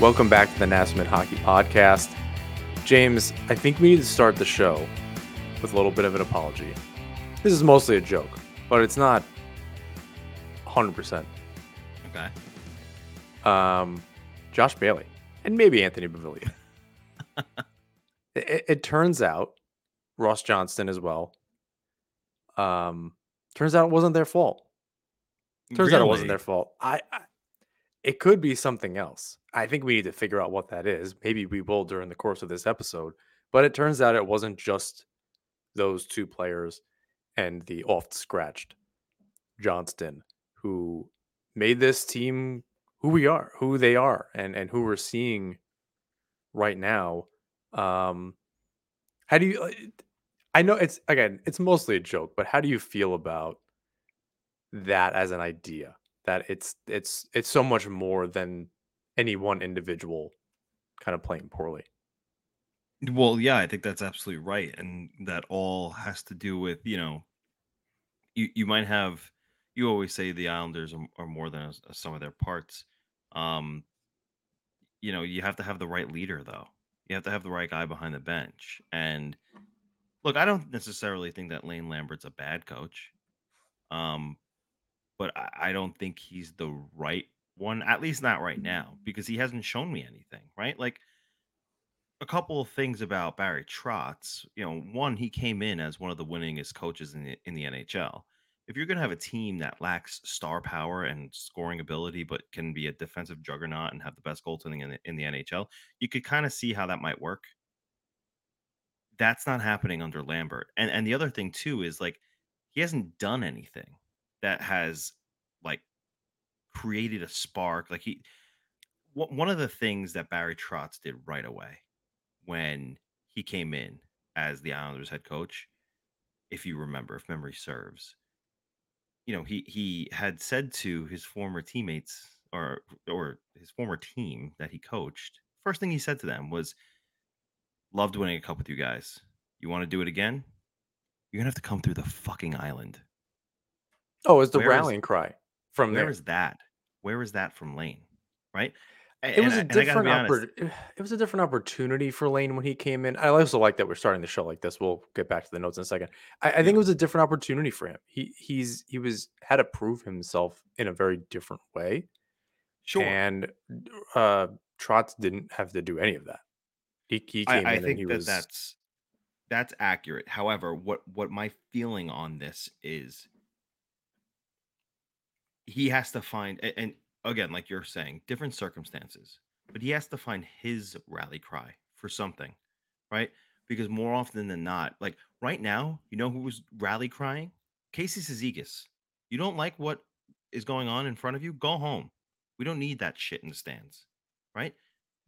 Welcome back to the Nassau Hockey Podcast. James, I think we need to start the show with a little bit of an apology. This is mostly a joke, but it's not 100%. Okay. Um, Josh Bailey and maybe Anthony Beauvillier. it, it turns out Ross Johnston as well. Um, turns out it wasn't their fault. Turns out it wasn't their fault. I, I it could be something else. I think we need to figure out what that is. Maybe we will during the course of this episode. But it turns out it wasn't just those two players and the oft scratched Johnston who made this team who we are, who they are, and and who we're seeing right now. Um, how do you? uh, I know it's again, it's mostly a joke, but how do you feel about that as an idea? That it's it's it's so much more than any one individual kind of playing poorly. Well, yeah, I think that's absolutely right, and that all has to do with you know, you you might have you always say the Islanders are, are more than a, a of their parts. Um, you know, you have to have the right leader though. You have to have the right guy behind the bench. And look, I don't necessarily think that Lane Lambert's a bad coach. Um, but I, I don't think he's the right one, at least not right mm-hmm. now, because he hasn't shown me anything, right? Like a couple of things about Barry Trotz. You know, one, he came in as one of the winningest coaches in the in the NHL. If you're going to have a team that lacks star power and scoring ability, but can be a defensive juggernaut and have the best goaltending in the, in the NHL, you could kind of see how that might work. That's not happening under Lambert. And and the other thing too is like he hasn't done anything that has like created a spark. Like he, one of the things that Barry Trotz did right away when he came in as the Islanders head coach, if you remember, if memory serves, you know, he he had said to his former teammates or or his former team that he coached, first thing he said to them was, "Loved winning a cup with you guys. You want to do it again? You're gonna have to come through the fucking island." Oh, it's the Where is rallying cry from where there. is that? Where is that from Lane? Right? A- It was and a I, and different oppor- it was a different opportunity for Lane when he came in. I also like that we're starting the show like this. We'll get back to the notes in a second. I, I think it was a different opportunity for him. He he's he was had to prove himself in a very different way, sure. and uh Trotz didn't have to do any of that. He he I, came I in and he think that was that's that's accurate. However, what what my feeling on this is he has to find a- and again like you're saying different circumstances but he has to find his rally cry for something right? Because more often than not like right now you know who's rally crying? Casey Cizikas. you don't like what is going on in front of you? Go home. We don't need that shit in the stands right?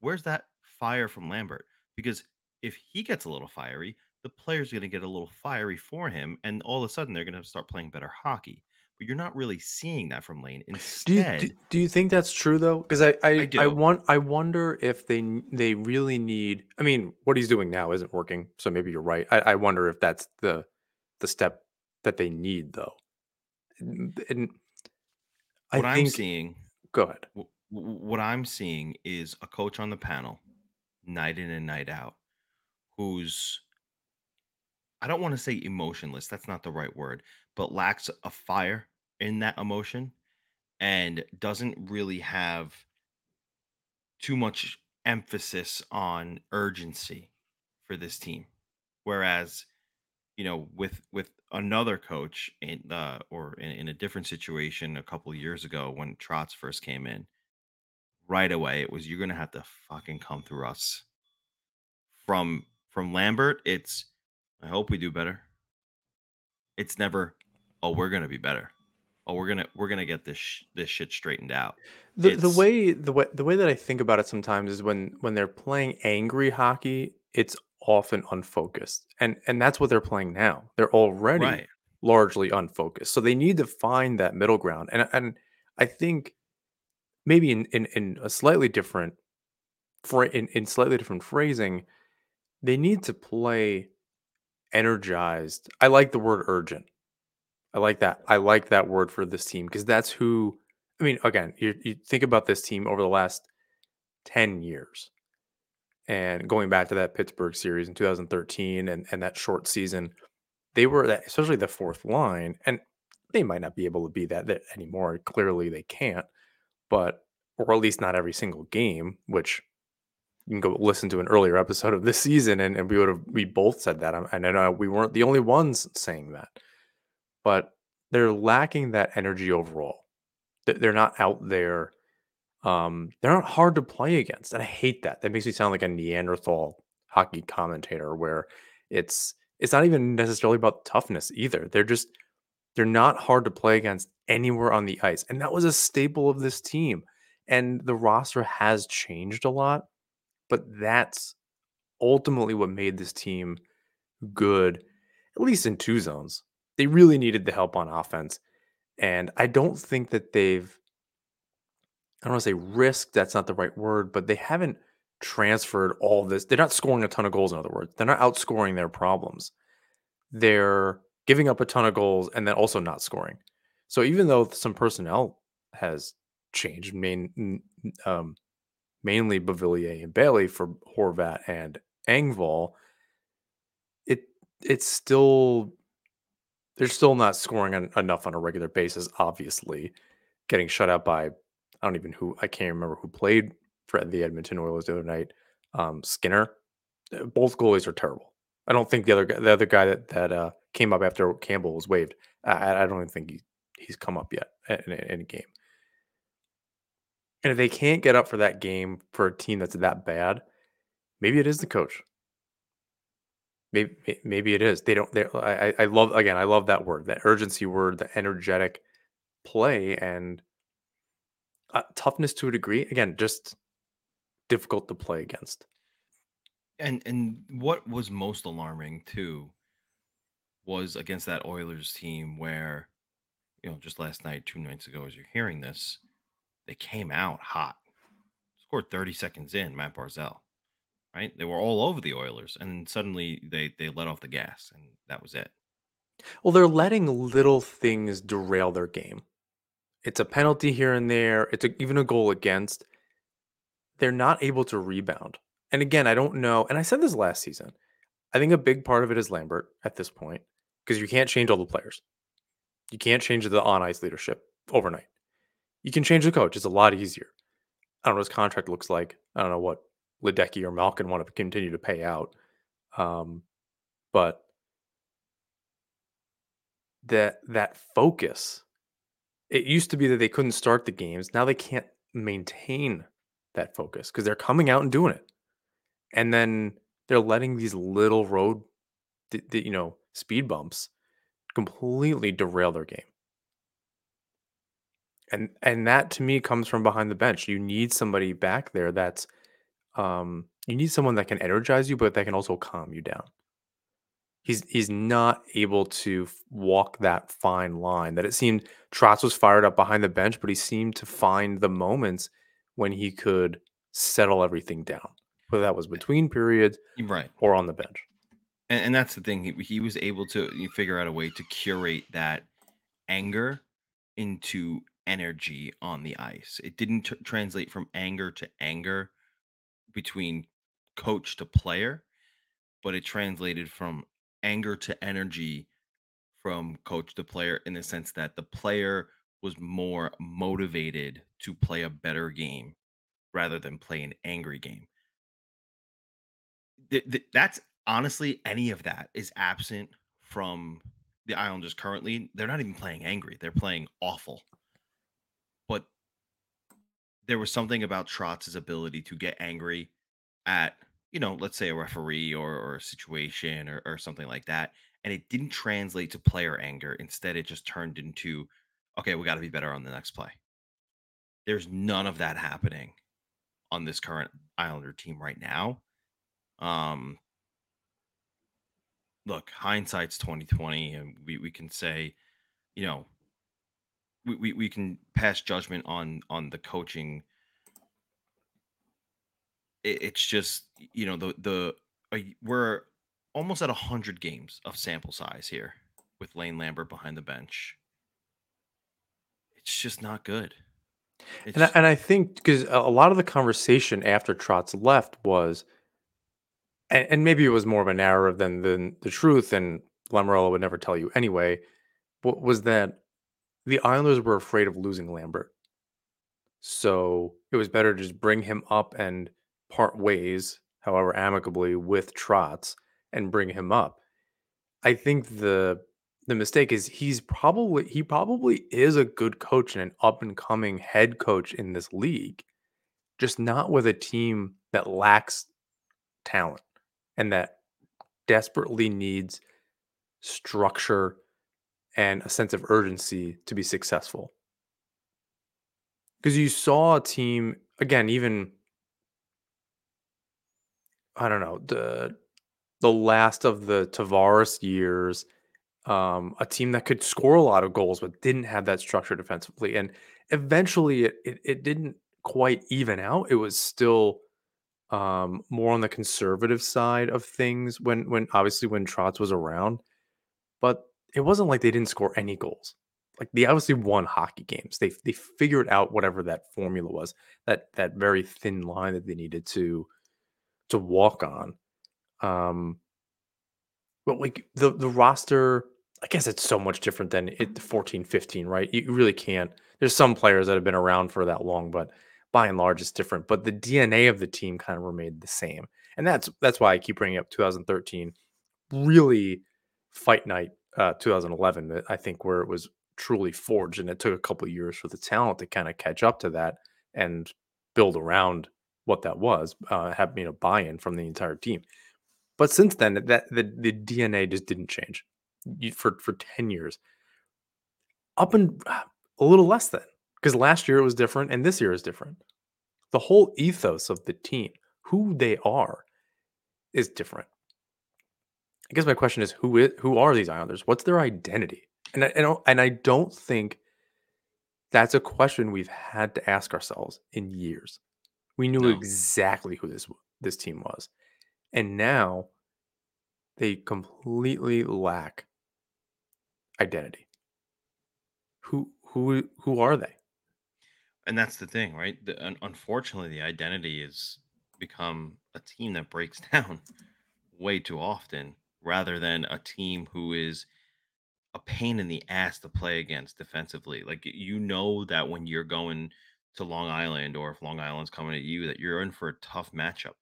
Where's that fire from lambert? Because if he gets a little fiery the player's are going to get a little fiery for him and all of a sudden they're going to start playing better hockey but you're not really seeing that from Lane. Do you do, Instead, do you think that's true though? Because I I I I want I wonder if they they really need. I mean, what he's doing now isn't working, so maybe you're right. I, I wonder if that's the the step that they need though. And, and I What I'm seeing, Go ahead. wh- wh- what I'm seeing is a coach on the panel, night in and night out, who's I don't want to say emotionless. That's not the right word, but lacks a fire in that emotion and doesn't really have too much emphasis on urgency for this team. Whereas, you know, with with another coach in uh or in, in a different situation a couple years ago when Trotz first came in, right away it was you're gonna have to fucking come through us. From from Lambert, it's I hope we do better. It's never, oh, we're gonna be better. Oh, we're gonna we're gonna get this sh- this shit straightened out. The the It's way the way the way that I think about it sometimes is when when they're playing angry hockey, it's often unfocused, and and that's what they're playing now. They're already right. largely unfocused, so they need to find that middle ground. And and I think maybe in in, in a slightly different fra- in, in slightly different phrasing, they need to play energized. I like the word urgent. I like that. I like that word for this team because that's who. I mean, again, you, you think about this team over the last 10 years. And going back to that Pittsburgh series in 2013 and, and that short season, they were that, especially the fourth line, and they might not be able to be that, that anymore. Clearly, they can't, but or at least not every single game, which you can go listen to an earlier episode of this season and, and we would have we both said that and I know we weren't the only ones saying that but they're lacking that energy overall. They're not out there um they're not hard to play against and i hate that. That makes me sound like a neanderthal hockey commentator where it's it's not even necessarily about toughness either. They're just they're not hard to play against anywhere on the ice and that was a staple of this team and the roster has changed a lot but that's ultimately what made this team good, at least in two zones. They really needed the help on offense. And I don't think that they've, I don't want to say risk, that's not the right word, but they haven't transferred all this. They're not scoring a ton of goals, in other words. They're not outscoring their problems. They're giving up a ton of goals and then also not scoring. So even though some personnel has changed, main um, mainly Beauvillier and Bailey for Horvat and Engvall, it it's still they're still not scoring en- enough on a regular basis. Obviously, getting shut out by I don't even who I can't remember who played for the Edmonton Oilers the other night. Um, Skinner. Uh, both goalies are terrible. I don't think the other guy, the other guy that that uh, came up after Campbell was waived. I, I don't even think he, he's come up yet in, in, in a game. And if they can't get up for that game for a team that's that bad, maybe it is the coach. Maybe maybe it is. They don't. They, I I love again. I love that word, that urgency word, the energetic play and uh, toughness to a degree. Again, just difficult to play against. And and what was most alarming too was against that Oilers team where, you know, just last night, two nights ago, as you're hearing this, they came out hot. Scored 30 seconds in, Mat Barzal. Right? They were all over the Oilers, and suddenly they they let off the gas, and that was it. Well, they're letting little things derail their game. It's a penalty here and there. It's a, even a goal against. They're not able to rebound. And again, I don't know. And I said this last season. I think a big part of it is Lambert at this point because you can't change all the players. You can't change the on ice leadership overnight. You can change the coach. It's a lot easier. I don't know what his contract looks like. I don't know what Ledecky or Malkin want to continue to pay out. Um, but that that focus, it used to be that they couldn't start the games. Now they can't maintain that focus because they're coming out and doing it. And then they're letting these little road, the, the, you know, speed bumps completely derail their game. And and that to me comes from behind the bench. You need somebody back there that's um you need someone that can energize you, but that can also calm you down. He's he's not able to f- walk that fine line that it seemed Trotz was fired up behind the bench, but he seemed to find the moments when he could settle everything down, whether that was between periods Right. or on the bench. And, and that's the thing. He, he was able to figure out a way to curate that anger into energy on the ice. It didn't tr- translate from anger to anger between coach to player, but it translated from anger to energy from coach to player in the sense that the player was more motivated to play a better game rather than play an angry game. Th- th- that's honestly any of that is absent from the Islanders currently. They're not even playing angry. They're playing awful. There was something about Trotz's ability to get angry at, you know, let's say a referee or, or a situation or, or something like that. And it didn't translate to player anger. Instead, it just turned into, okay, we got to be better on the next play. There's none of that happening on this current Islander team right now. Um, look, hindsight's 2020, and we, we can say, you know, we, we, we can pass judgment on on the coaching. It, it's just you know the the uh, we're almost at a hundred games of sample size here with Lane Lambert behind the bench. It's just not good. And I, and I think because a lot of the conversation after Trotz left was, and, and maybe it was more of a narrative than than the truth, and Lamoriello would never tell you anyway. wa- Was that the Islanders were afraid of losing Lambert, so it was better to just bring him up and part ways, however amicably, with Trotz and bring him up. I think the the mistake is he's probably he probably is a good coach and an up and coming head coach in this league just not with a team that lacks talent and that desperately needs structure and a sense of urgency to be successful. Because you saw a team, again, even, I don't know, the the last of the Tavares years, um, a team that could score a lot of goals but didn't have that structure defensively. And eventually it it, it didn't quite even out. It was still um, more on the conservative side of things when when obviously when Trotz was around, but it wasn't like they didn't score any goals. Like they obviously won hockey games. They they figured out whatever that formula was, that that very thin line that they needed to to walk on. Um, but like the the roster, I guess it's so much different than it 14, 15, right? You really can't. There's some players that have been around for that long, but by and large, it's different. But the DNA of the team kind of remained the same, and that's that's why I keep bringing up 2013. Really, fight night uh, 2011. I think where it was truly forged, and it took a couple years for the talent to kind of catch up to that and build around what that was. Uh, have you know buy-in from the entire team. But since then, that the the DNA just didn't change for for 10 years. Up and a little less than because last year it was different and this year is different. The whole ethos of the team, who they are, is different. I guess my question is who is who are these Islanders? What's their identity? And I, and I don't, and I don't think that's a question we've had to ask ourselves in years. We knew no. exactly who this this team was, and now they completely lack identity. Who who who are they? And that's the thing, right? The, un- unfortunately, the identity has become a team that breaks down way too often rather than a team who is a pain in the ass to play against defensively. Like you know that when you're going to Long Island or if Long Island's coming at you, that you're in for a tough matchup.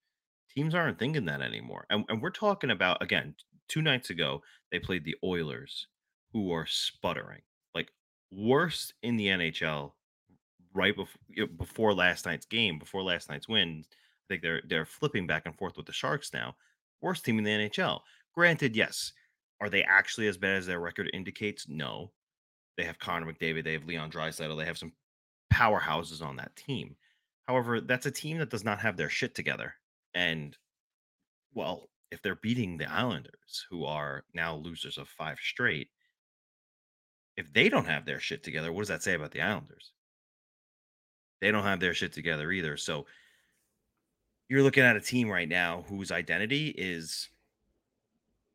Teams aren't thinking that anymore. And, and we're talking about, again, two nights ago, they played the Oilers, who are sputtering. Like worst in the NHL right before before last night's game, before last night's win. I think they're they're flipping back and forth with the Sharks now. Worst team in the NHL. Granted, yes. Are they actually as bad as their record indicates? No. They have Connor McDavid, they have Leon Draisaitl, they have some powerhouses on that team. However, that's a team that does not have their shit together. And well, if they're beating the Islanders, who are now losers of five straight, if they don't have their shit together, what does that say about the Islanders? They don't have their shit together either. So you're looking at a team right now whose identity is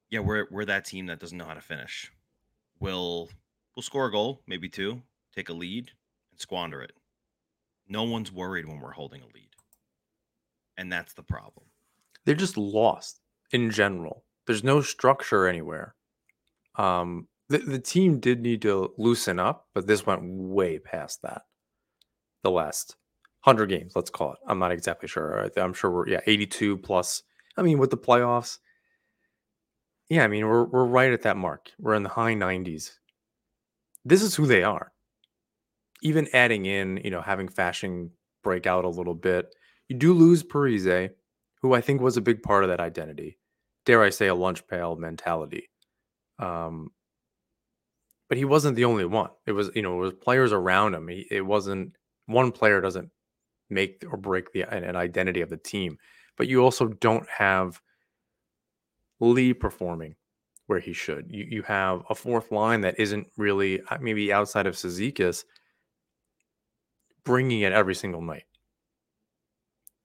yeah, we're we're that team that doesn't know how to finish. We'll we'll score a goal, maybe two, take a lead, and squander it. No one's worried when we're holding a lead. And that's the problem. They're just lost in general. There's no structure anywhere. Um, the, the team did need to loosen up, but this went way past that. The last 100 games, let's call it. I'm not exactly sure. I'm sure we're, yeah, 82 plus. I mean, with the playoffs, yeah, I mean, we're, we're right at that mark. We're in the high 90s. This is who they are. Even adding in, you know, having Fasching break out a little bit, you do lose Parise, who I think was a big part of that identity. Dare I say, a lunch pail mentality. Um, but he wasn't the only one. It was, you know, it was players around him. He, it wasn't one player doesn't make or break the an, an identity of the team. But you also don't have Lee performing where he should. You you have a fourth line that isn't really uh, maybe outside of Cizikas bringing it every single night.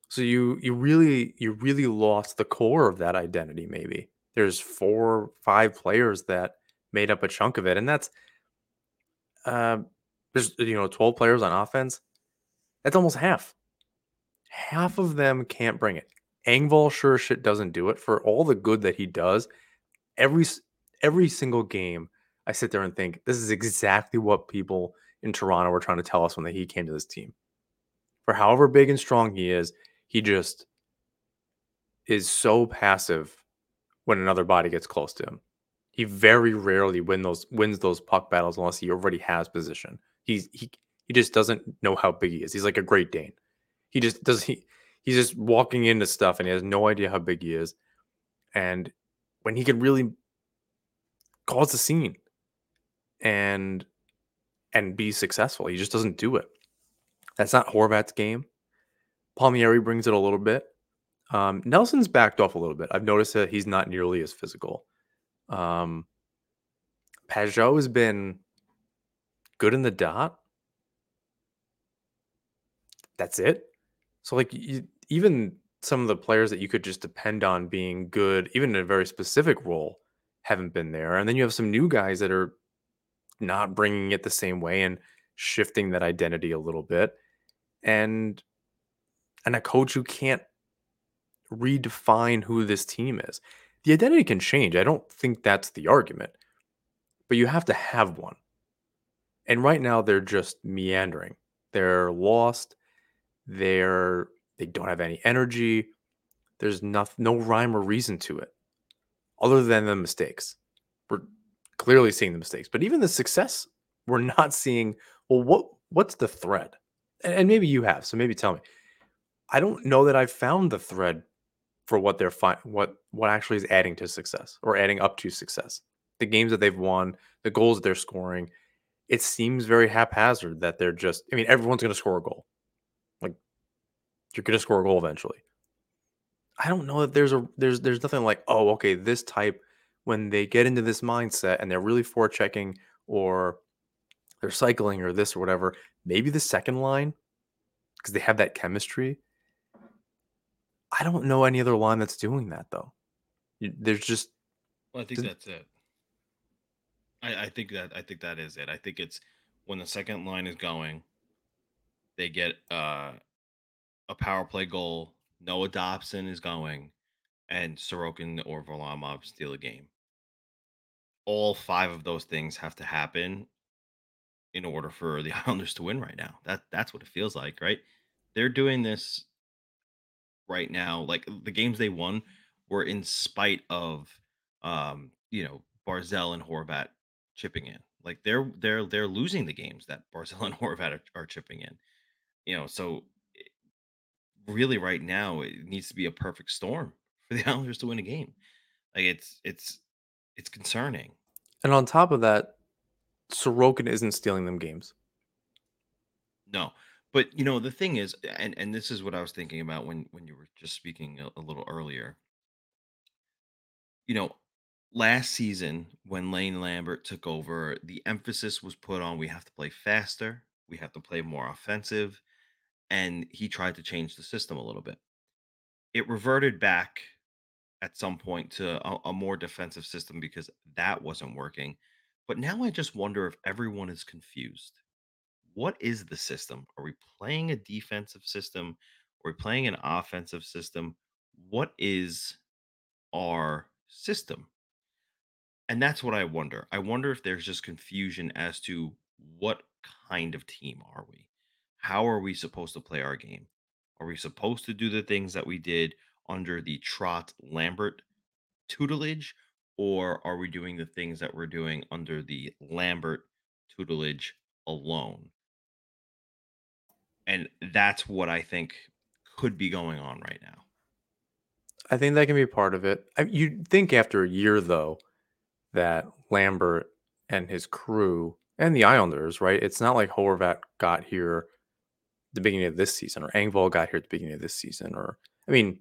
So you you really you really lost the core of that identity. Maybe there's four five players that made up a chunk of it, and that's uh, there's you know 12 players on offense. That's almost half. Half of them can't bring it. Engvall sure shit doesn't do it for all the good that he does. Every every single game, I sit there and think this is exactly what people in Toronto were trying to tell us when he came to this team. For however big and strong he is, he just is so passive when another body gets close to him. He very rarely win those wins those puck battles unless he already has position. He's he he just doesn't know how big he is. He's like a Great Dane. He just does he he's just walking into stuff and he has no idea how big he is. And when he can really cause a scene and and be successful, he just doesn't do it. That's not Horvat's game. Palmieri brings it a little bit. Um, Nelson's backed off a little bit. I've noticed that he's not nearly as physical. Um, Pageau has been good in the dot. That's it. So, like, you, even some of the players that you could just depend on being good, even in a very specific role, haven't been there. And then you have some new guys that are not bringing it the same way and shifting that identity a little bit. And and a coach who can't redefine who this team is. The identity can change. I don't think that's the argument, but you have to have one. And right now they're just meandering. They're lost. They're they don't have any energy. There's no, no rhyme or reason to it other than the mistakes. We're clearly seeing the mistakes, but even the success, we're not seeing. Well, what what's the thread? And, and maybe you have, so maybe tell me. I don't know that I've found the thread for what they're fi- what what actually is adding to success or adding up to success. The games that they've won, the goals they're scoring, it seems very haphazard that they're just. I mean, everyone's going to score a goal. You're going to score a goal eventually. I don't know that there's a there's there's nothing like oh okay this type when they get into this mindset and they're really forechecking or they're cycling or this or whatever maybe the second line because they have that chemistry I don't know any other line that's doing that though. There's just Well, I think that's it. I, I think that I think that is it. I think it's when the second line is going, they get uh, a power play goal. Noah Dobson is going, and Sorokin or Varlamov steal a game. All five of those things have to happen in order for the Islanders to win right now. That that's what it feels like, right? They're doing this right now. Like the games they won were in spite of um, you know, Barzal and Horvat chipping in. Like they're they're they're losing the games that Barzal and Horvat are, are chipping in. You know, so really right now it needs to be a perfect storm for the Islanders to win a game. Like it's it's it's concerning. and on top of that, Sorokin isn't stealing them games. No. But you know, the thing is, and and this is what I was thinking about when when you were just speaking a, a little earlier. You know, last season when Lane Lambert took over, the emphasis was put on we have to play faster, we have to play more offensive, and he tried to change the system a little bit. It reverted back at some point to a, a more defensive system because that wasn't working. But now I just wonder if everyone is confused. What is the system? Are we playing a defensive system? Are we playing an offensive system? What is our system? And that's what I wonder. I wonder if there's just confusion as to what kind of team are we? How are we supposed to play our game? Are we supposed to do the things that we did under the Trot Lambert tutelage? Or are we doing the things that we're doing under the Lambert tutelage alone? And that's what I think could be going on right now. I think that can be part of it. I, you'd think after a year though that Lambert and his crew and the Islanders, right? It's not like Horvat got here the beginning of this season or Engvall got here at the beginning of this season or I mean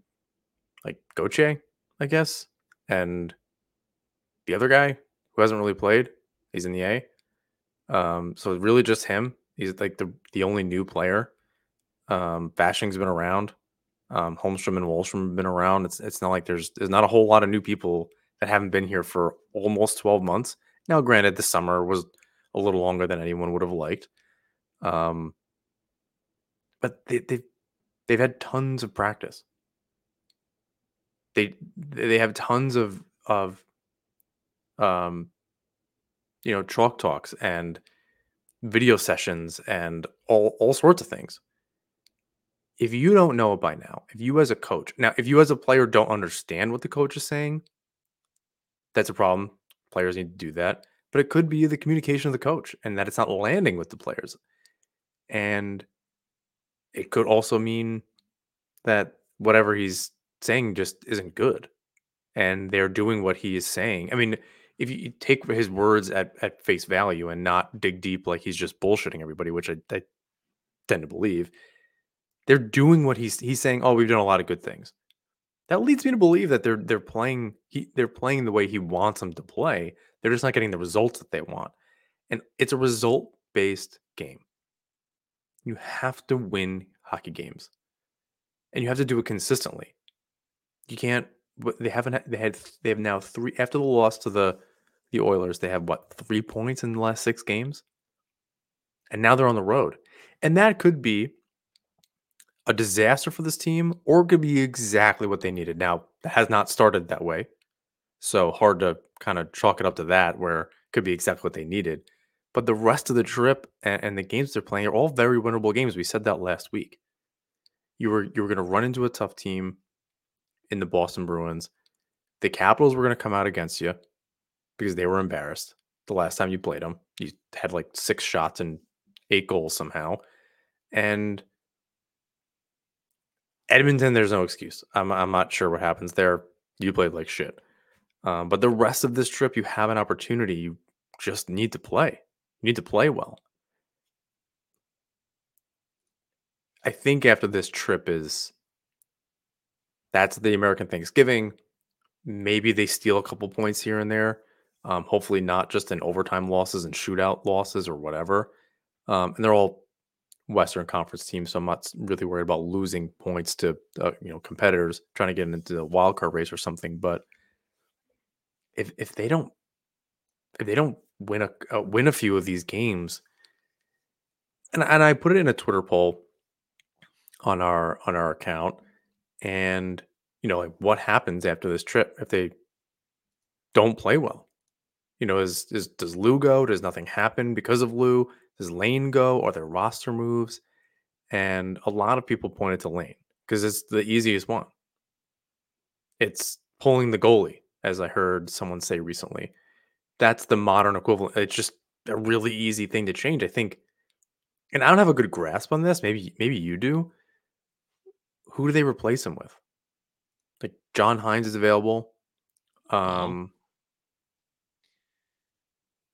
like Goche, I guess, and the other guy who hasn't really played, he's in the A. Um, so really just him. He's like the the only new player. Um, Fasching's been around. Um, Holmstrom and Wahlstrom have been around. It's it's not like there's there's not a whole lot of new people that haven't been here for almost 12 months. Now, granted, the summer was a little longer than anyone would have liked. Um, but they they've they've had tons of practice. They they have tons of of um, you know, chalk talks and video sessions and all all sorts of things. If you don't know it by now, if you as a coach now, if you as a player don't understand what the coach is saying, that's a problem. Players need to do that. But it could be the communication of the coach and that it's not landing with the players. And it could also mean that whatever he's saying just isn't good. And they're doing what he is saying. I mean, if you take his words at, at face value and not dig deep like he's just bullshitting everybody, which I, I tend to believe, they're doing what he's he's saying, oh, we've done a lot of good things. That leads me to believe that they're they're playing he they're playing the way he wants them to play. They're just not getting the results that they want. And it's a result based game. You have to win hockey games. And you have to do it consistently. You can't they haven't they had they have now 3 after the loss to the the Oilers, they have what, 3 points in the last 6 games? And now they're on the road. And that could be a disaster for this team or it could be exactly what they needed. Now, that has not started that way. So hard to kind of chalk it up to that where it could be exactly what they needed. But the rest of the trip and, and the games they're playing are all very winnable games. We said that last week. You were you were going to run into a tough team in the Boston Bruins. The Capitals were going to come out against you because they were embarrassed the last time you played them. You had like six shots and eight goals somehow. And Edmonton, there's no excuse. I'm I'm not sure what happens there. You played like shit. Um, but the rest of this trip, you have an opportunity. You just need to play. You need to play well. I think after this trip is that's the American Thanksgiving. Maybe they steal a couple points here and there. Um, hopefully not just in overtime losses and shootout losses or whatever. Um, and they're all Western Conference teams, so I'm not really worried about losing points to uh, you know competitors trying to get into the wild card race or something. But if if they don't if they don't win a uh, win a few of these games, and and I put it in a Twitter poll on our on our account, and you know like what happens after this trip if they don't play well? You know, is is does Lou go? Does nothing happen because of Lou? Does Lane go? Are there roster moves? And a lot of people pointed to Lane because it's the easiest one. It's pulling the goalie, as I heard someone say recently. That's the modern equivalent. It's just a really easy thing to change. I think, and I don't have a good grasp on this. Maybe maybe you do. Who do they replace him with? Like John Hynes is available. Well, Um,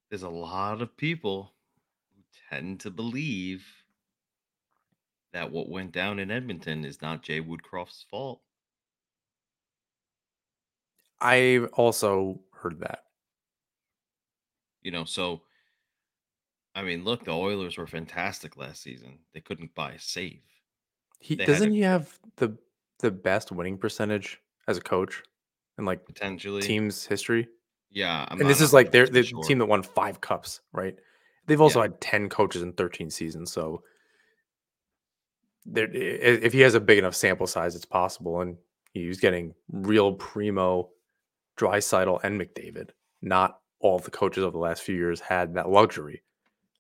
there's a lot of people who tend to believe that what went down in Edmonton is not Jay Woodcroft's fault. I've also heard that. You know, so I mean, look, the Oilers were fantastic last season. They couldn't buy a save. He They doesn't a he have the the best winning percentage as a coach in like potentially, team's history? yeah, I'm And this is like they're 100% the team that won five cups, right? They've also Yeah, had 10 coaches in 13 seasons. So there, if he has a big enough sample size, it's possible. And he's getting real primo Draisaitl and McDavid. Not all the coaches of the last few years had that luxury.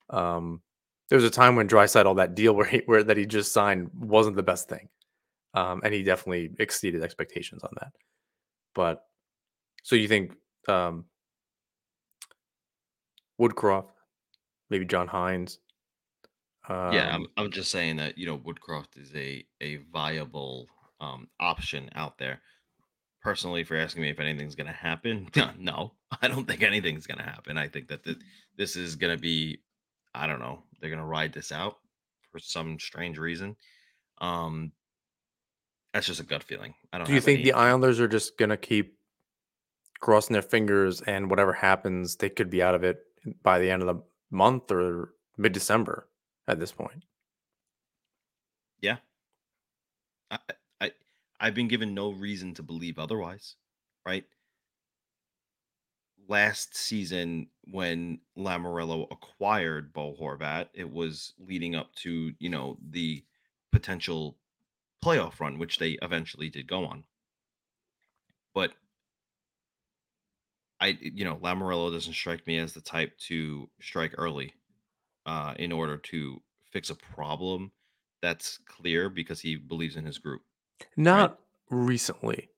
Um, there was a time when Draisaitl, all that deal where he, where that he just signed wasn't the best thing. Um, and he definitely exceeded expectations on that. But so you think um, Woodcroft, maybe John Hynes, yeah. I'm um, I'm just saying that you know Woodcroft is a a viable um option out there. Personally, if you're asking me if anything's going to happen, no, I don't think anything's going to happen. I think that th- this is going to be, I don't know, they're going to ride this out for some strange reason. Um, that's just a gut feeling. I don't do you think the. Islanders are just gonna keep crossing their fingers and whatever happens, they could be out of it by the end of the month or mid December at this point? Yeah, I've been given no reason to believe otherwise. Right. Last season, when Lamoriello acquired Bo Horvat, it was leading up to you know the potential playoff run, which they eventually did go on. But I, you know, Lamoriello doesn't strike me as the type to strike early uh, in order to fix a problem that's clear because he believes in his group, right? Not recently.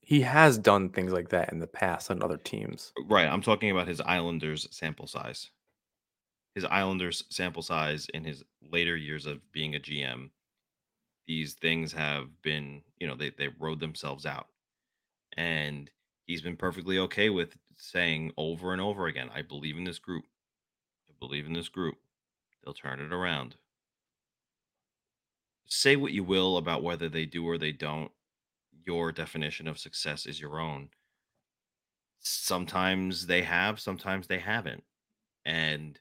He has done things like that in the past on other teams. Uh, right. I'm talking about his Islanders sample size. His Islanders sample size in his later years of being a GM, these things have been, you know, they they rode themselves out. And he's been perfectly okay with saying over and over again, I believe in this group. I believe in this group. They'll turn it around. Say what you will about whether they do or they don't. Your definition of success is your own. Sometimes they have, sometimes they haven't. And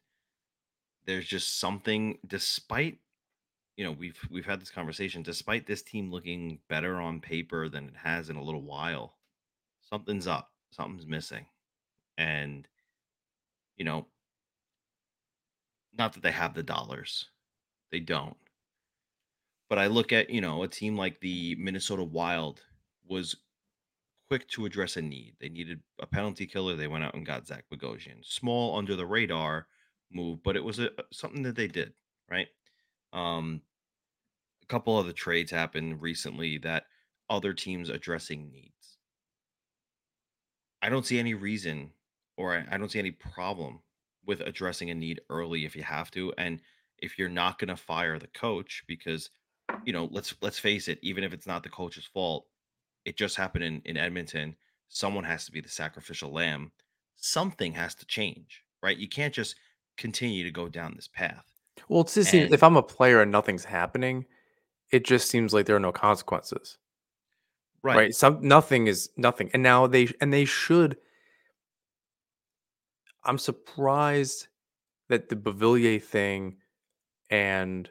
there's just something despite you know, we've we've had this conversation despite this team looking better on paper than it has in a little while. Something's up. Something's missing. And you know, not that they have the dollars. They don't. But I look at, you know, a team like the Minnesota Wild was quick to address a need. They needed a penalty killer. They went out and got Zach Bogosian. Small under the radar move, but it was a, something that they did, right? Um, a couple other trades happened recently that other teams addressing needs. I don't see any reason or I I don't see any problem with addressing a need early if you have to. And if you're not going to fire the coach, because, you know, let's let's face it, even if it's not the coach's fault, it just happened in, in Edmonton. Someone has to be the sacrificial lamb. Something has to change, right? You can't just continue to go down this path. Well, it just And if I'm a player and nothing's happening, it just seems like there are no consequences, right, right? Some nothing is nothing, and now they and they should. I'm surprised that the Beauvillier thing and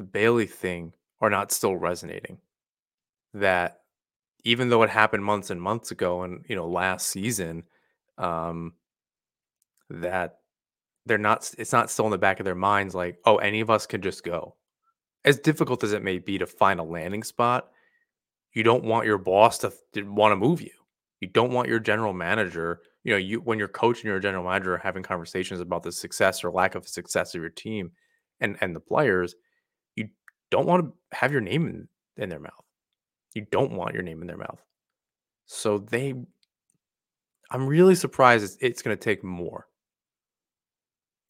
the Bailey thing are not still resonating. That even though it happened months and months ago, and you know last season, um, that they're not. It's not still in the back of their minds. Like, oh, any of us could just go. As difficult as it may be to find a landing spot, you don't want your boss to, to want to move you. You don't want your general manager, you know, you when your coach and your general manager are having conversations about the success or lack of success of your team and and the players, don't want to have your name in, in their mouth. You don't want your name in their mouth. So they I'm really surprised it's, it's going to take more.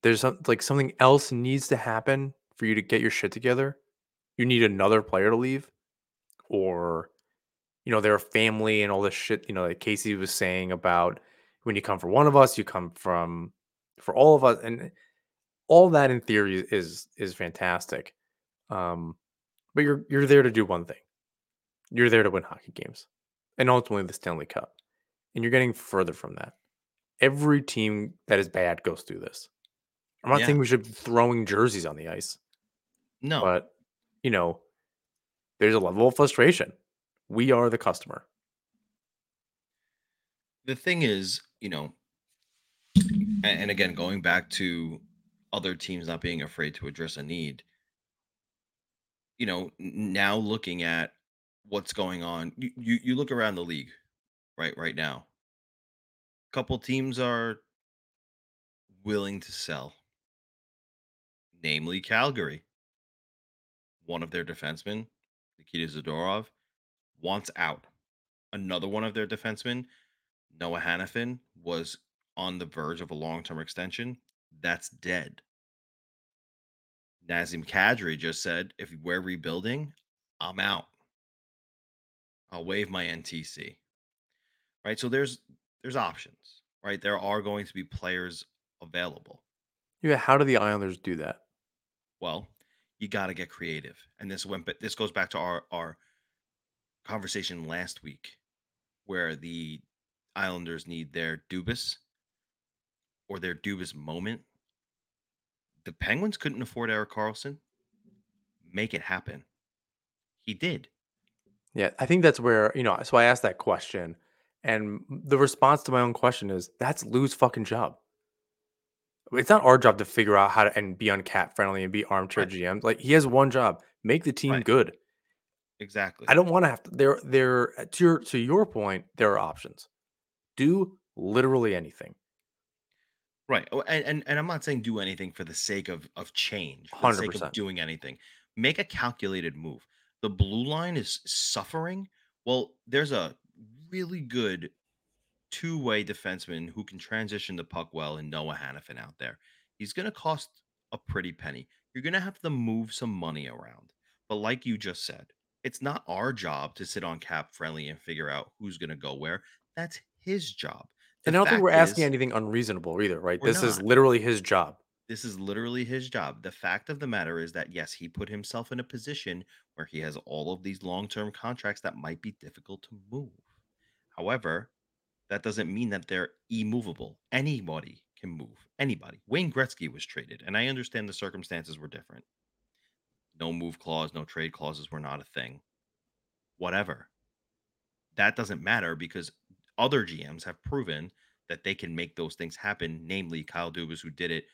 There's some, like something else needs to happen for you to get your shit together. You need another player to leave or you know, their family and all this shit, you know, that Casey was saying about when you come for one of us, you come from for all of us. And eh, all that in theory is is fantastic. Um, but you're you're there to do one thing. You're there to win hockey games and ultimately the Stanley Cup. And you're getting further from that. Every team that is bad goes through this. I'm not yeah, saying we should be throwing jerseys on the ice, no. but you know, there's a level of frustration. We are the customer. The thing is, you know, and, and again, going back to other teams not being afraid to address a need, you know, now looking at what's going on, you, you, you look around the league right right now. A couple teams are willing to sell, namely Calgary. One of their defensemen, Nikita Zadorov, wants out. Another one of their defensemen, Noah Hanifin, was on the verge of a long term extension. That's dead. Nazem Kadri just said, if we're rebuilding, I'm out. I'll waive my NTC. Right. So there's there's options, right? There are going to be players available. Yeah, how do the Islanders do that? Well, you got to get creative. And this went, but this goes back to our our conversation last week, where the Islanders need their Dubas or their Dubas moment. The Penguins couldn't afford Erik Karlsson. Make it happen. He did. Yeah, I think that's where, you know, so I asked that question and the response to my own question is that's Lou's fucking job. It's not our job to figure out how to and be uncap friendly and be armchair Right. GM. Like he has one job: make the team Right. good. Exactly. I don't want to have to. There, there. To your to your point, there are options. Do literally anything. Right. Oh, and, and and I'm not saying do anything for the sake of of change, for the sake of doing anything. Make a calculated move. The blue line is suffering. Well, there's a really good two-way defenseman who can transition the puck well in Noah Hanifin out there. He's going to cost a pretty penny. You're going to have to move some money around. But like you just said, it's not our job to sit on cap friendly and figure out who's going to go where. That's his job. The And I don't think we're asking is, anything unreasonable either, right? we're This is not. literally his job. This is literally his job. The fact of the matter is that yes, he put himself in a position where he has all of these long-term contracts that might be difficult to move. However, that doesn't mean that they're immovable. Anybody can move. Anybody. Wayne Gretzky was traded, and I understand the circumstances were different. No move clause, no trade clauses were not a thing. Whatever. That doesn't matter because other GMs have proven that they can make those things happen, namely Kyle Dubas, who did it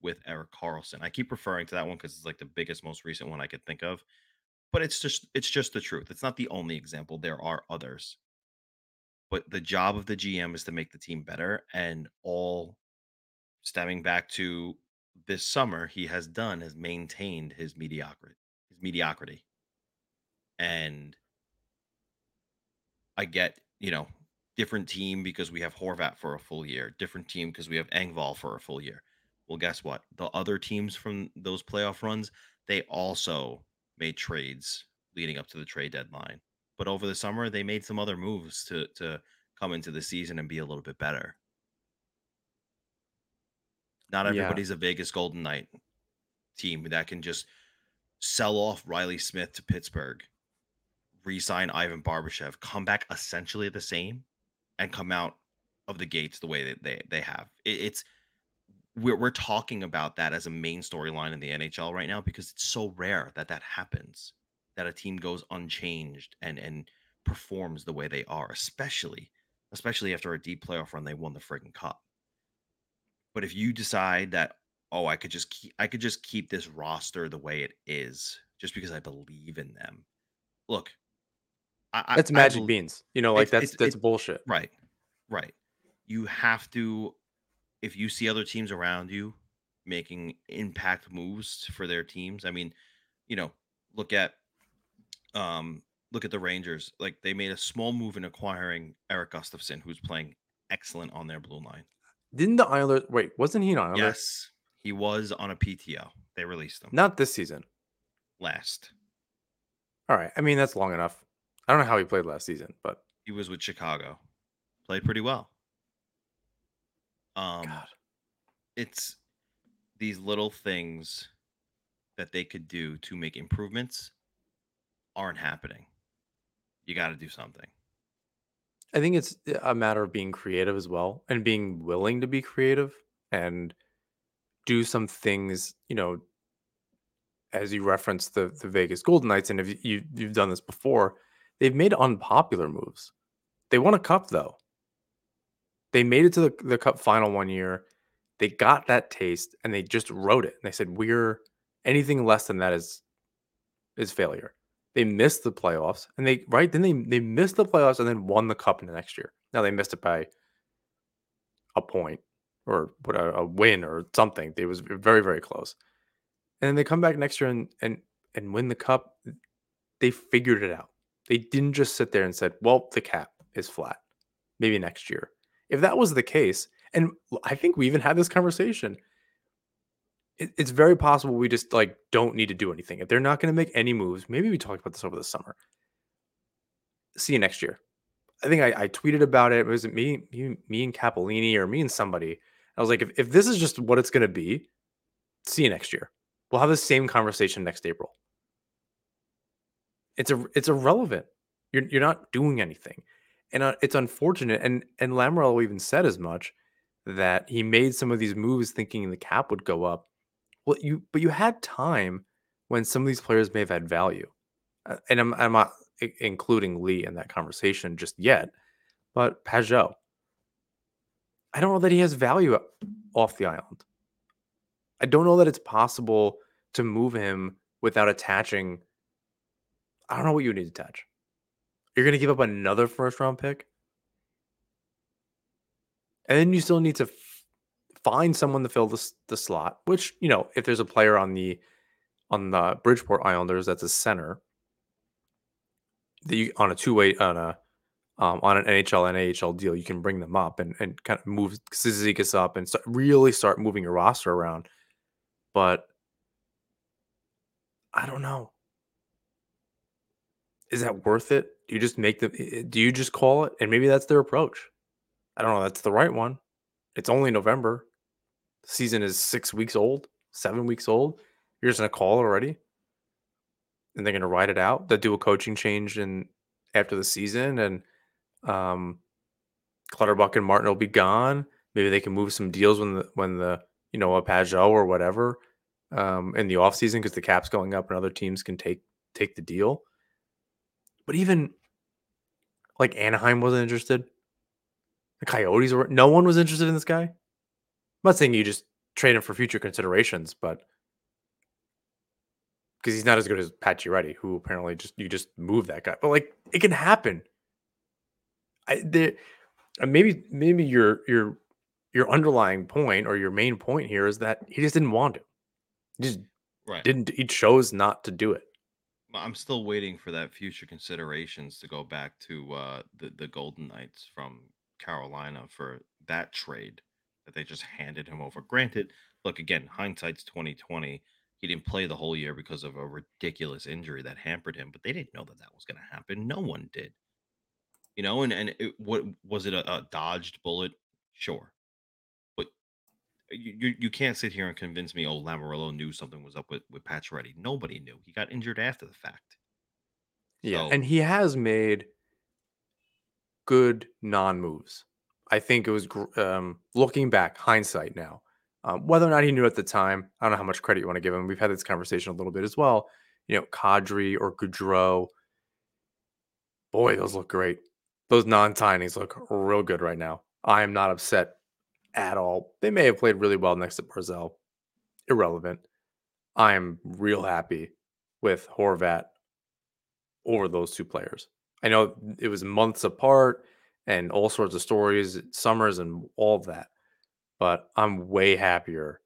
with Erik Karlsson. I keep referring to that one because it's like the biggest, most recent one I could think of. But it's just it's just the truth. It's not the only example. There are others. But the job of the GM is to make the team better. And all stemming back to this summer, he has done has maintained his mediocrity, his mediocrity. And I get, you know, different team because we have Horvat for a full year, different team because we have Engvall for a full year. Well, guess what? The other teams from those playoff runs, they also made trades leading up to the trade deadline. But over the summer, they made some other moves to to come into the season and be a little bit better. Not Yeah. everybody's a Vegas Golden Knight team that can just sell off Riley Smith to Pittsburgh, re-sign Ivan Barbashev, come back essentially the same, and come out of the gates the way that they they have. It, it's we're we're talking about that as a main storyline in the NHL right now because it's so rare that that happens that a team goes unchanged and and performs the way they are, especially especially after a deep playoff run they won the friggin' cup. But if you decide that oh, I could just keep I could just keep this roster the way it is just because I believe in them. Look, I That's I, I magic beans. You know, like it's that's it's that's it bullshit. right, right. You have to if you see other teams around you making impact moves for their teams. I mean, you know, look at um look at the Rangers. Like they made a small move in acquiring Erik Gustafsson, who's playing excellent on their blue line. Didn't the Islanders wait, wasn't he an Islander? Yes, he was on a PTO. They released him Not this season. last. All right. I mean, that's long enough. I don't know how he played last season, but He was with Chicago. Played pretty well. Um God. it's these little things that they could do to make improvements aren't happening. You got to do something. I think it's a matter of being creative as well and being willing to be creative and do some things, you know, as you referenced the the Vegas Golden Knights, and if you you- you've done this before, they've made unpopular moves. They won a cup though. They made it to the, the cup final one year. They got that taste and they just wrote it. And they said, We're anything less than that is is failure. They missed the playoffs and they right then they they missed the playoffs and then won the cup in the next year. Now they missed it by a point or what a, win or something. It was very, very close. And then they come back next year and and and win the cup. They figured it out. They didn't just sit there and said, "Well, the cap is flat. Maybe next year." If that was the case, and I think we even had this conversation, it, it's very possible we just like don't need to do anything. If they're not going to make any moves, maybe we talked about this over the summer. See you next year. I think I, I tweeted about it. Was it me, me, me and Capolini or me and somebody? I was like, if, if this is just what it's going to be, see you next year. We'll have the same conversation next April. It's a it's irrelevant. You're you're not doing anything, and uh, it's unfortunate. And and Lamoriello even said as much that he made some of these moves thinking the cap would go up. Well, you but you had time when some of these players may have had value, uh, and I'm I'm not including Lee in that conversation just yet. But Pageau, I don't know that he has value off the island. I don't know that it's possible to move him without attaching. I don't know what you need to touch. You're going to give up another first round pick, and then you still need to f- find someone to fill the the slot. Which you know, if there's a player on the on the Bridgeport Islanders that's a center, that you on a two way on a um, on an NHL and AHL deal, you can bring them up and, and kind of move Cizikas up and start, really start moving your roster around. But I don't know. Is that worth it? Do you just make them? Do you just call it? And maybe that's their approach. I don't know. That's the right one. It's only November. The season is six weeks old, seven weeks old. You're just gonna call it already, and they're gonna ride it out. They do a coaching change in after the season, and um, Clutterbuck and Martin will be gone. Maybe they can move some deals when the when the you know a Pageau or whatever um, in the offseason because the cap's going up and other teams can take take the deal. But even like Anaheim wasn't interested. The Coyotes were no one was interested in this guy. I'm not saying you just trade him for future considerations, but because he's not as good as Pacioretty, who apparently just you just move that guy. But like it can happen. I there uh, maybe maybe your your your underlying point or your main point here is that he just didn't want to. He just Right. didn't. He chose not to do it. I'm still waiting for that future considerations to go back to uh, the the Golden Knights from Carolina for that trade that they just handed him over. Granted, look again, hindsight's 2020. He didn't play the whole year because of a ridiculous injury that hampered him, but they didn't know that that was going to happen. No one did, you know. And and it, what was it a, a dodged bullet? Sure, you, you can't sit here and convince me. Oh, Lamoriello knew something was up with with Pacioretty. Nobody knew. He got injured after the fact. Yeah, So and he has made good non-moves. I think it was um, looking back, hindsight now. Um, whether or not he knew at the time, I don't know how much credit you want to give him. We've had this conversation a little bit as well. You know, Kadri or Gaudreau, boy, those look great. Those non-tinies look real good right now. I am not upset at all. They may have played really well next to Barzal. Irrelevant. I am real happy with Horvat over those two players. I know it was months apart and all sorts of stories, summers and all of that, but I'm way happier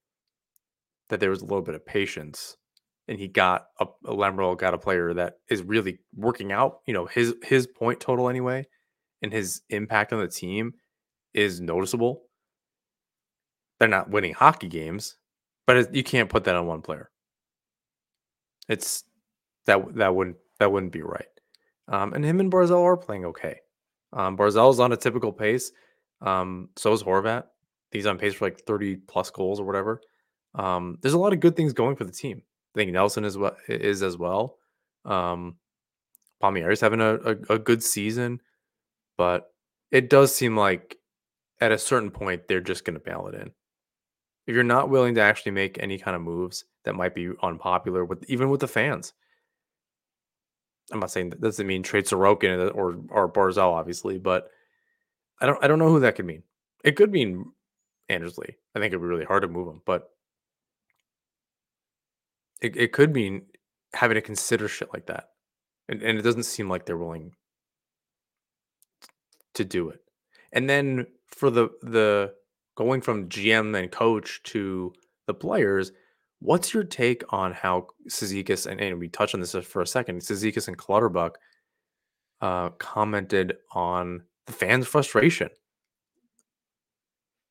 that there was a little bit of patience and he got a, a got a player that is really working out. You know his his point total anyway, and his impact on the team is noticeable. They're not winning hockey games, but you can't put that on one player. It's that that wouldn't that wouldn't be right. Um, and him and Barzal are playing okay. Um, Barzal's on a typical pace. Um, so is Horvat. He's on pace for like 30 plus goals or whatever. Um, there's a lot of good things going for the team. I think Nelson is what is as well. Um, Palmieri's having a, a, a good season, but it does seem like at a certain point they're just going to bail it in. If you're not willing to actually make any kind of moves that might be unpopular with even with the fans, I'm not saying that doesn't mean trade Sorokin or or Barzal, obviously, but I don't I don't know who that could mean. It could mean Anders Lee. I think it'd be really hard to move him, but it, it could mean having to consider shit like that. And and it doesn't seem like they're willing to do it. And then for the the going from GM and coach to the players, what's your take on how Cizikas and, and we touched on this for a second, Cizikas and Clutterbuck uh, commented on the fans' frustration.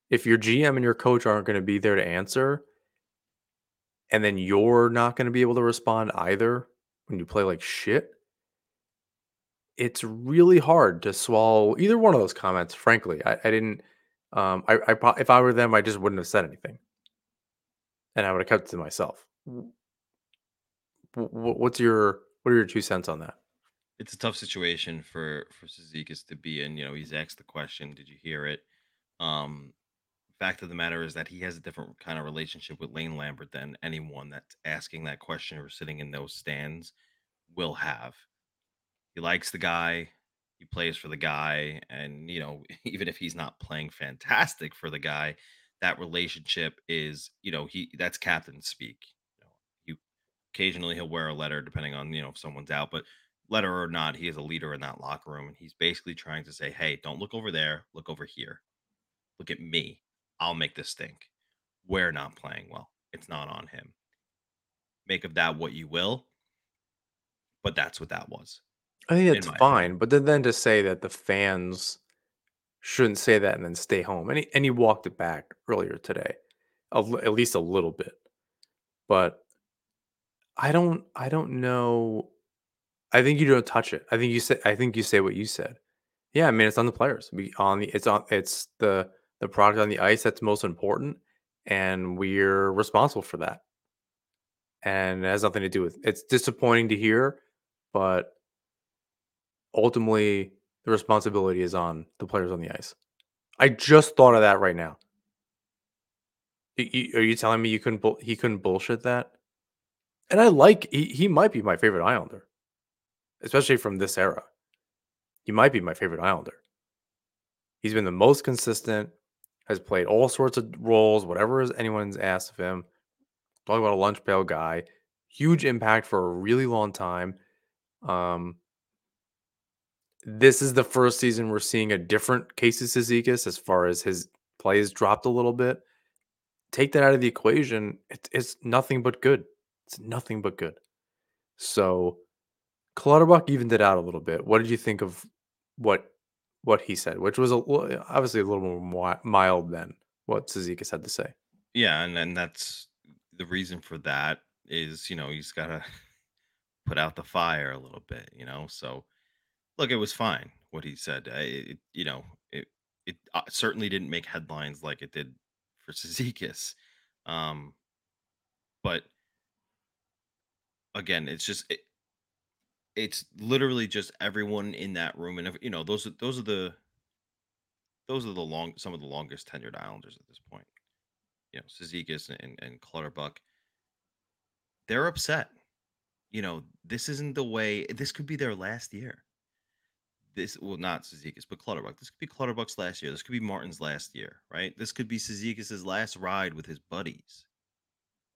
If your GM and your coach aren't going to be there to answer, and then you're not going to be able to respond either when you play like shit, it's really hard to swallow either one of those comments. Frankly, I, I didn't. Um, I, I if I were them, I just wouldn't have said anything, and I would have kept it to myself. What's your what are your two cents on that? it's a tough situation for for Cizikas to be in. You know, he's asked the question, "Did you hear it?" Um, fact of the matter is that he has a different kind of relationship with Lane Lambert than anyone that's asking that question or sitting in those stands will have. He likes the guy, he plays for the guy, and you know, even if he's not playing fantastic for the guy, that relationship is, you know, he that's captain speak. You know, you occasionally he'll wear a letter depending on, you know, if someone's out, but letter or not, he is a leader in that locker room and he's basically trying to say, "Hey, don't look over there, look over here. Look at me. I'll make this stink. We're not playing well. It's not on him. Make of that what you will." But that's what that was, I think in it's opinion. fine, but then then to say that the fans shouldn't say that and then stay home, and he and he walked it back earlier today, a at least a little bit, but I don't I don't know I think you don't touch it. I think you say I think you say what you said. Yeah, I mean, it's on the players. We on the it's on it's the the product on the ice that's most important, and we're responsible for that. And it has nothing to do with it's disappointing to hear, but ultimately the responsibility is on the players on the ice. I just thought of that right now. Are you telling me you couldn't bull- he couldn't bullshit that? And I like he, he might be my favorite Islander, especially from this era. He might be my favorite Islander. He's been the most consistent, has played all sorts of roles, whatever is anyone's asked of him. Talk about a lunch pail guy, huge impact for a really long time. Um, this is the first season we're seeing a different Casey Cizikas as far as his play has dropped a little bit. Take that out of the equation, it, it's nothing but good. It's nothing but good. So Clutterbuck evened it out a little bit. What did you think of what what he said, which was a, obviously a little more mild than what Cizikas had to say? Yeah, and and that's the reason for that is, you know, he's got to put out the fire a little bit, you know. So, look, it was fine what he said. I, it, you know, it it uh, certainly didn't make headlines like it did for Cizikas. Um, but again, it's just it, it's literally just everyone in that room, and if, you know, those are those are the those are the long some of the longest tenured Islanders at this point. You know, Cizikas and and Clutterbuck, they're upset. You know, this isn't the way. This could be their last year this well not Cizikas, but Clutterbuck. This could be Clutterbuck's last year. This could be Martin's last year, right? This could be Cizikas' last ride with his buddies.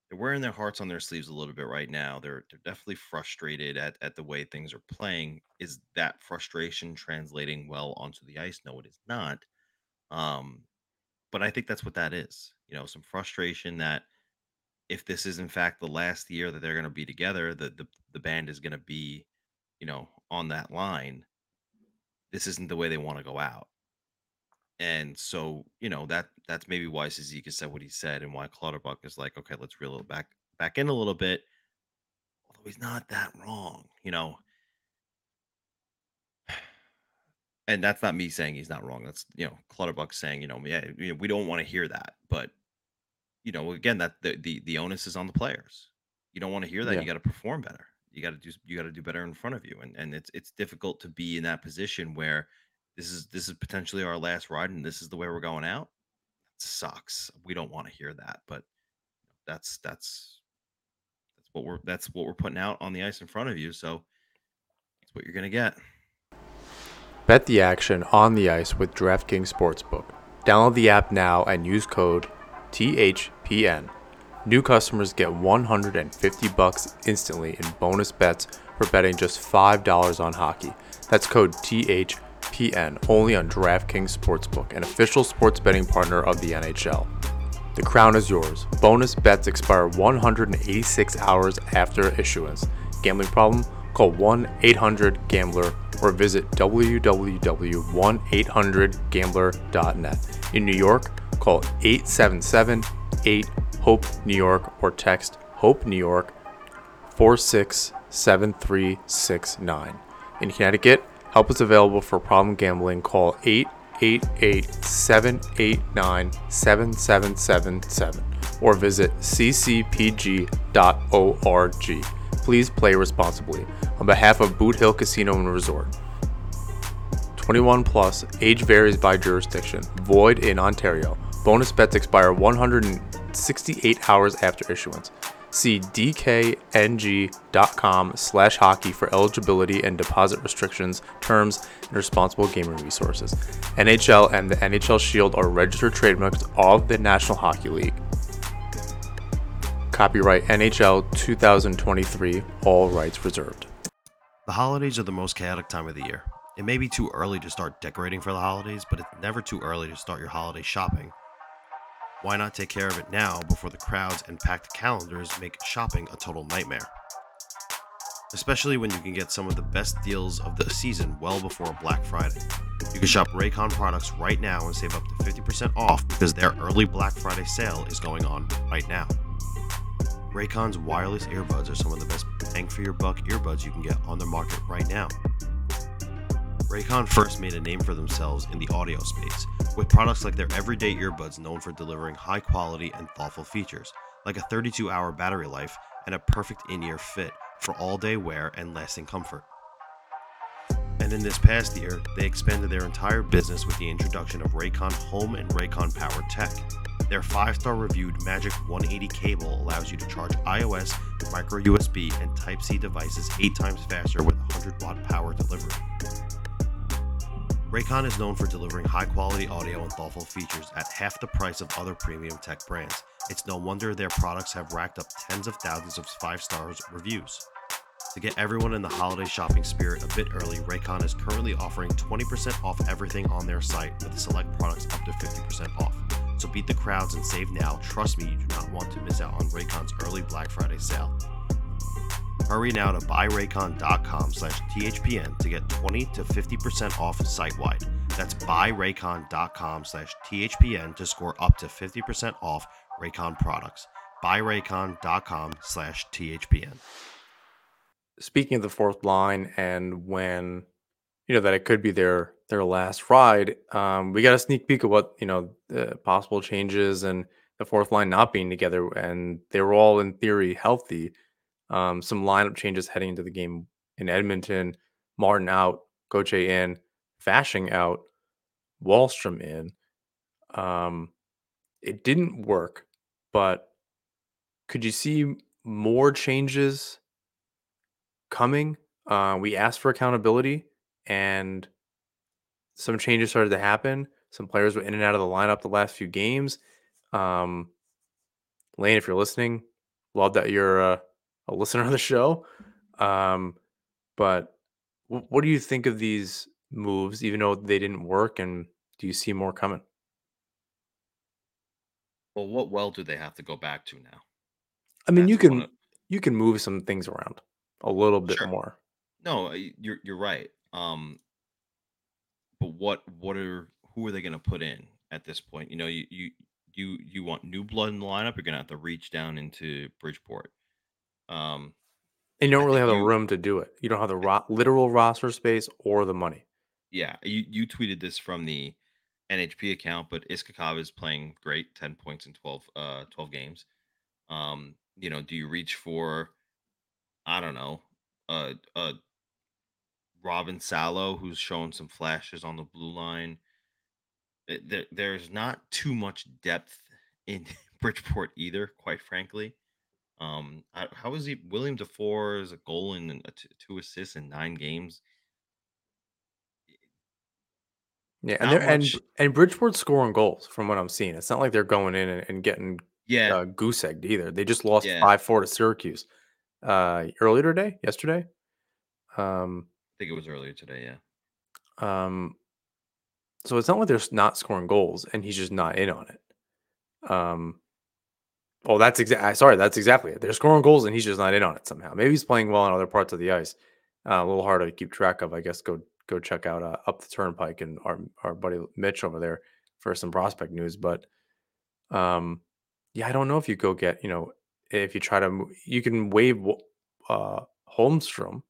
They're wearing their hearts on their sleeves a little bit right now. They're they're definitely frustrated at at the way things are playing. Is that frustration translating well onto the ice? No, it is not. Um, but I think that's what that is. You know, some frustration that if this is in fact the last year that they're going to be together, that the the band is going to be, you know, on that line. This isn't the way they want to go out And so, you know, that that's maybe why Cizikas said what he said and why Clutterbuck is like, okay, let's reel it back back in a little bit. Although he's not that wrong, you know. And that's not me saying he's not wrong. That's you know, Clutterbuck saying, you know, yeah, we don't want to hear that. But you know, again, that the the, the onus is on the players. You don't want to hear that. Yeah. You got to perform better. You got to do you got to do better in front of you. And and it's it's difficult to be in that position where this is this is potentially our last ride and this is the way we're going out. sucks. We don't want to hear that, but that's that's that's what we're that's what we're putting out on the ice in front of you. So that's what you're gonna get. Bet the action on the ice with DraftKings Sportsbook. Download the app now and use code THPN. New customers get 150 bucks instantly in bonus bets for betting just $5 on hockey. That's code THPN only on DraftKings Sportsbook, an official sports betting partner of the NHL. The crown is yours. Bonus bets expire 186 hours after issuance. Gambling problem? Call 1 800 Gambler or visit www.1800Gambler.net. In New York, call 877 8 HOPE New York or text HOPE New York 467369. In Connecticut, help is available for problem gambling. Call 888 789 7777 or visit ccpg.org. Please play responsibly. On behalf of Boot Hill Casino and Resort. 21 plus, age varies by jurisdiction, void in Ontario. Bonus bets expire 168 hours after issuance. See dkng.com slash hockey for eligibility and deposit restrictions, terms, and responsible gaming resources. NHL and the NHL Shield are registered trademarks of the National Hockey League. Copyright NHL 2023, all rights reserved. The holidays are the most chaotic time of the year. It may be too early to start decorating for the holidays, but it's never too early to start your holiday shopping. Why not take care of it now before the crowds and packed calendars make shopping a total nightmare? Especially when you can get some of the best deals of the season well before Black Friday. You can shop Raycon products right now and save up to 50% off because their early Black Friday sale is going on right now. Raycon's wireless earbuds are some of the best bang for your buck earbuds you can get on the market right now. Raycon first made a name for themselves in the audio space, with products like their everyday earbuds known for delivering high quality and thoughtful features, like a 32 hour battery life and a perfect in ear fit for all day wear and lasting comfort. And in this past year, they expanded their entire business with the introduction of Raycon Home and Raycon Power Tech. Their 5 star reviewed Magic 180 cable allows you to charge iOS, micro USB, and Type C devices 8 times faster with 100 watt power delivery. Raycon is known for delivering high quality audio and thoughtful features at half the price of other premium tech brands. It's no wonder their products have racked up tens of thousands of five stars reviews. To get everyone in the holiday shopping spirit a bit early, Raycon is currently offering 20% off everything on their site with select products up to 50% off. So beat the crowds and save now. Trust me, you do not want to miss out on Raycon's early Black Friday sale. Hurry now to buyraycon.com slash THPN to get 20 to 50% off site-wide. That's buyraycon.com slash THPN to score up to 50% off Raycon products. buyraycon.com slash THPN. Speaking of the fourth line and when, you know, that it could be their their last ride, um, we got a sneak peek of what, you know, the possible changes and the fourth line not being together and they were all in theory healthy um, some lineup changes heading into the game in Edmonton. Martin out, Gauthier in, Fasching out, Wallstrom in. Um, it didn't work, but could you see more changes coming? Uh, we asked for accountability, and some changes started to happen. Some players were in and out of the lineup the last few games. Um, Lane, if you're listening, love that you're uh, a listener of the show. Um, but w- what do you think of these moves, even though they didn't work? And do you see more coming? Well, what well do they have to go back to now? I mean, you That's one can of you can move some things around a little bit sure. more. No, uh, you're you're right. Um, but what what are who are they going to put in at this point? You know, you you you you want new blood in the lineup. You're going to have to reach down into Bridgeport. Um, And you don't really have the you, room to do it. You don't have the ro- literal roster space or the money. yeah, you you tweeted this from the NHP account, but Iskhakov is playing great, ten points in 12 uh 12 games. Um, you know, do you reach for I don't know, uh uh Robin Salo, who's shown some flashes on the blue line? there, there's not too much depth in Bridgeport either, quite frankly. Um, I- how is he? William Dufour is a goal and a t- two assists in nine games. Yeah, and and and Bridgeport's scoring goals from what I'm seeing. It's not like they're going in and, and getting Yeah, uh, goose egged either. They just lost yeah. Five four to Syracuse uh, earlier today, yesterday. Um, I think it was earlier today. Yeah, um, so it's not like they're not scoring goals and he's just not in on it. Um, well, that's exactly sorry, that's exactly it. They're scoring goals and he's just not in on it somehow. Maybe he's playing well on other parts of the ice. Uh, a little hard to keep track of. I guess go go check out uh, up the turnpike and our our buddy Mitch over there for some prospect news. But um, yeah, I don't know if you go get you know if you try to you can waive uh, Holmstrom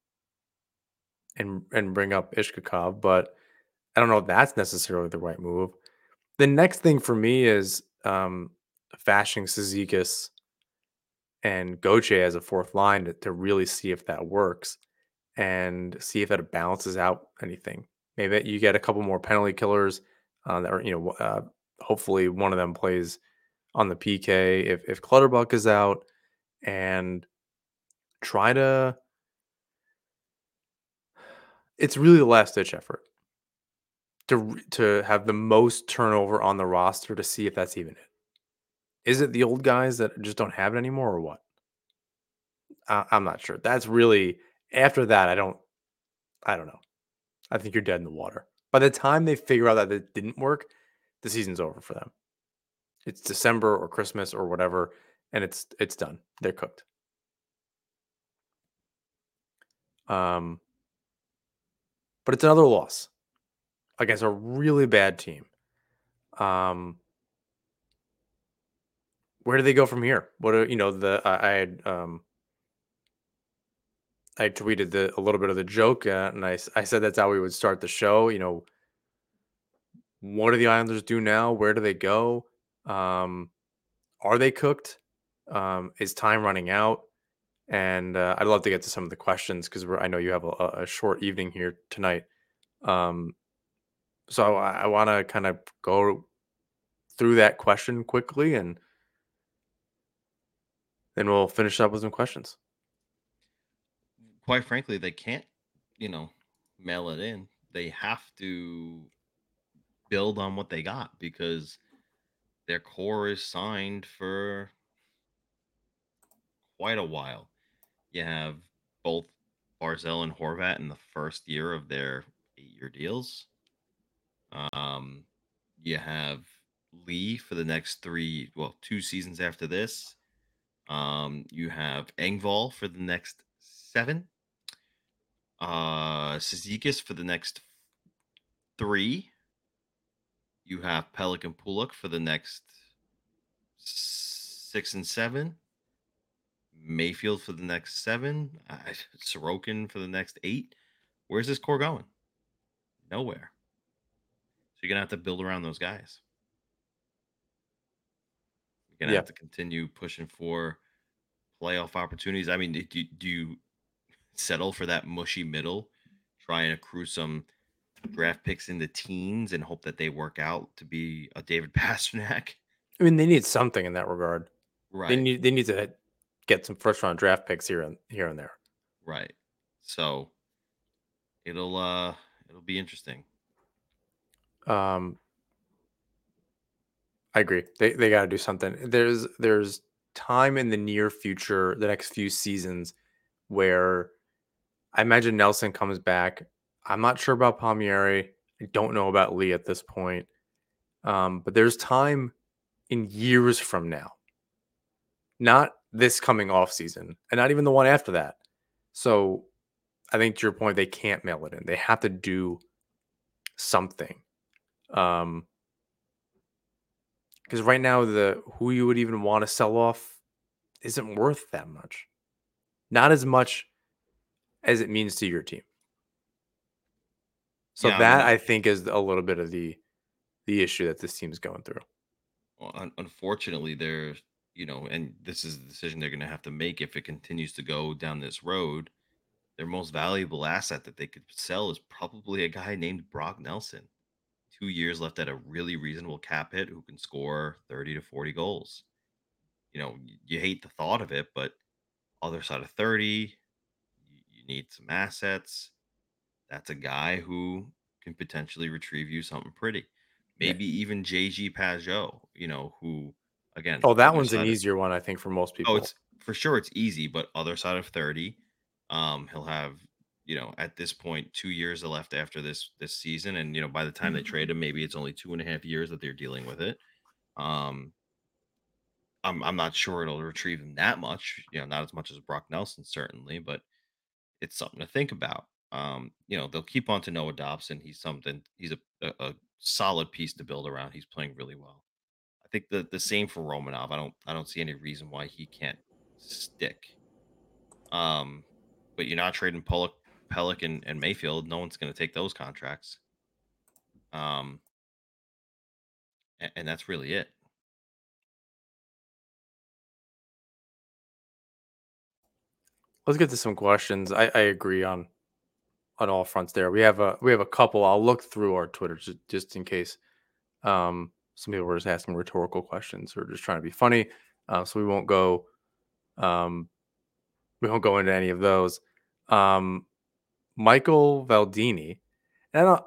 and and bring up Iskhakov, but I don't know if that's necessarily the right move. The next thing for me is um, Fasching Cizikas and Gauthier as a fourth line to, to really see if that works and see if that balances out anything. Maybe you get a couple more penalty killers uh, that are, you know, uh, hopefully one of them plays on the PK if, if Clutterbuck is out and try to. It's really the last ditch effort to to have the most turnover on the roster to see if that's even it. Is it the old guys that just don't have it anymore, or what? I, I'm not sure. That's really after that. I don't. I don't know. I think you're dead in the water. By the time they figure out that it didn't work, the season's over for them. It's December or Christmas or whatever, and it's it's done. They're cooked. Um, but it's another loss against a really bad team. Um, where do they go from here? What are you know the I, I had um I tweeted the a little bit of the joke uh, and I said that's how we would start the show. You know, what do the Islanders do now? Where do they go? Um, are they cooked? Um, is time running out? And uh, I'd love to get to some of the questions because I know you have a, a a short evening here tonight. Um, so I, I want to kind of go through that question quickly, and then we'll finish up with some questions. Quite frankly, they can't, you know, mail it in. They have to build on what they got because their core is signed for quite a while. You have both Barzal and Horvat in the first year of their eight-year deals. Um, you have Lee for the next three, well, two seasons after this. Um, you have Engvall for the next seven. Uh, Cizikas for the next three. You have Pelech and Pulock for the next six and seven. Mayfield for the next seven. Uh, Sorokin for the next eight. Where's this core going? Nowhere. So you're gonna have to build around those guys. You're gonna Yeah. have to continue pushing for playoff opportunities. I mean, do, do do you settle for that mushy middle, try and accrue some draft picks in the teens and hope that they work out to be a David Pasternak? I mean, they need something in that regard. Right. They need they need to get some first round draft picks here and here and there. Right. So it'll uh it'll be interesting. Um, I agree. They they got to do something. There's there's time in the near future, the next few seasons, where I imagine Nelson comes back. I'm not sure about Palmieri. I don't know about Lee at this point. Um, but there's time in years from now, not this coming off season, and not even the one after that. So, I think to your point, they can't mail it in. They have to do something. Um, because right now the who you would even want to sell off isn't worth that much. Not as much as it means to your team. So Yeah, I that mean- I think is a little bit of the the issue that this team's going through. Well, unfortunately, they're you know, and this is the decision they're going to have to make if it continues to go down this road. Their most valuable asset that they could sell is probably a guy named Brock Nelson. Two years left at a really reasonable cap hit who can score 30 to 40 goals. You know, you hate the thought of it, but other side of 30, you, need some assets. That's a guy who can potentially retrieve you something pretty. Yeah. Maybe even JG Pageau, you know, who again. Oh, that one's an of- easier one, I think, for most people. Oh, it's for sure it's easy, but other side of 30, um, he'll have, you know, at this point, two years left after this this season. And you know, by the time they trade him, maybe it's only two and a half years that they're dealing with it. Um I'm I'm not sure it'll retrieve him that much, you know, not as much as Brock Nelson, certainly, but it's something to think about. Um, you know, they'll keep on to Noah Dobson. He's something, he's a, a, a solid piece to build around. He's playing really well. I think the the same for Romanov. I don't I don't see any reason why he can't stick. Um, but you're not trading Pulock, Pelech, and, and Mayfield. No one's going to take those contracts. Um, and, and that's really it. Let's get to some questions. I, I agree on on all fronts there. We have a we have a couple. I'll look through our Twitter just, just in case um some people were just asking rhetorical questions or just trying to be funny. Uh, so we won't go Um, we won't go into any of those. Um, Michael Valdini, and I don't,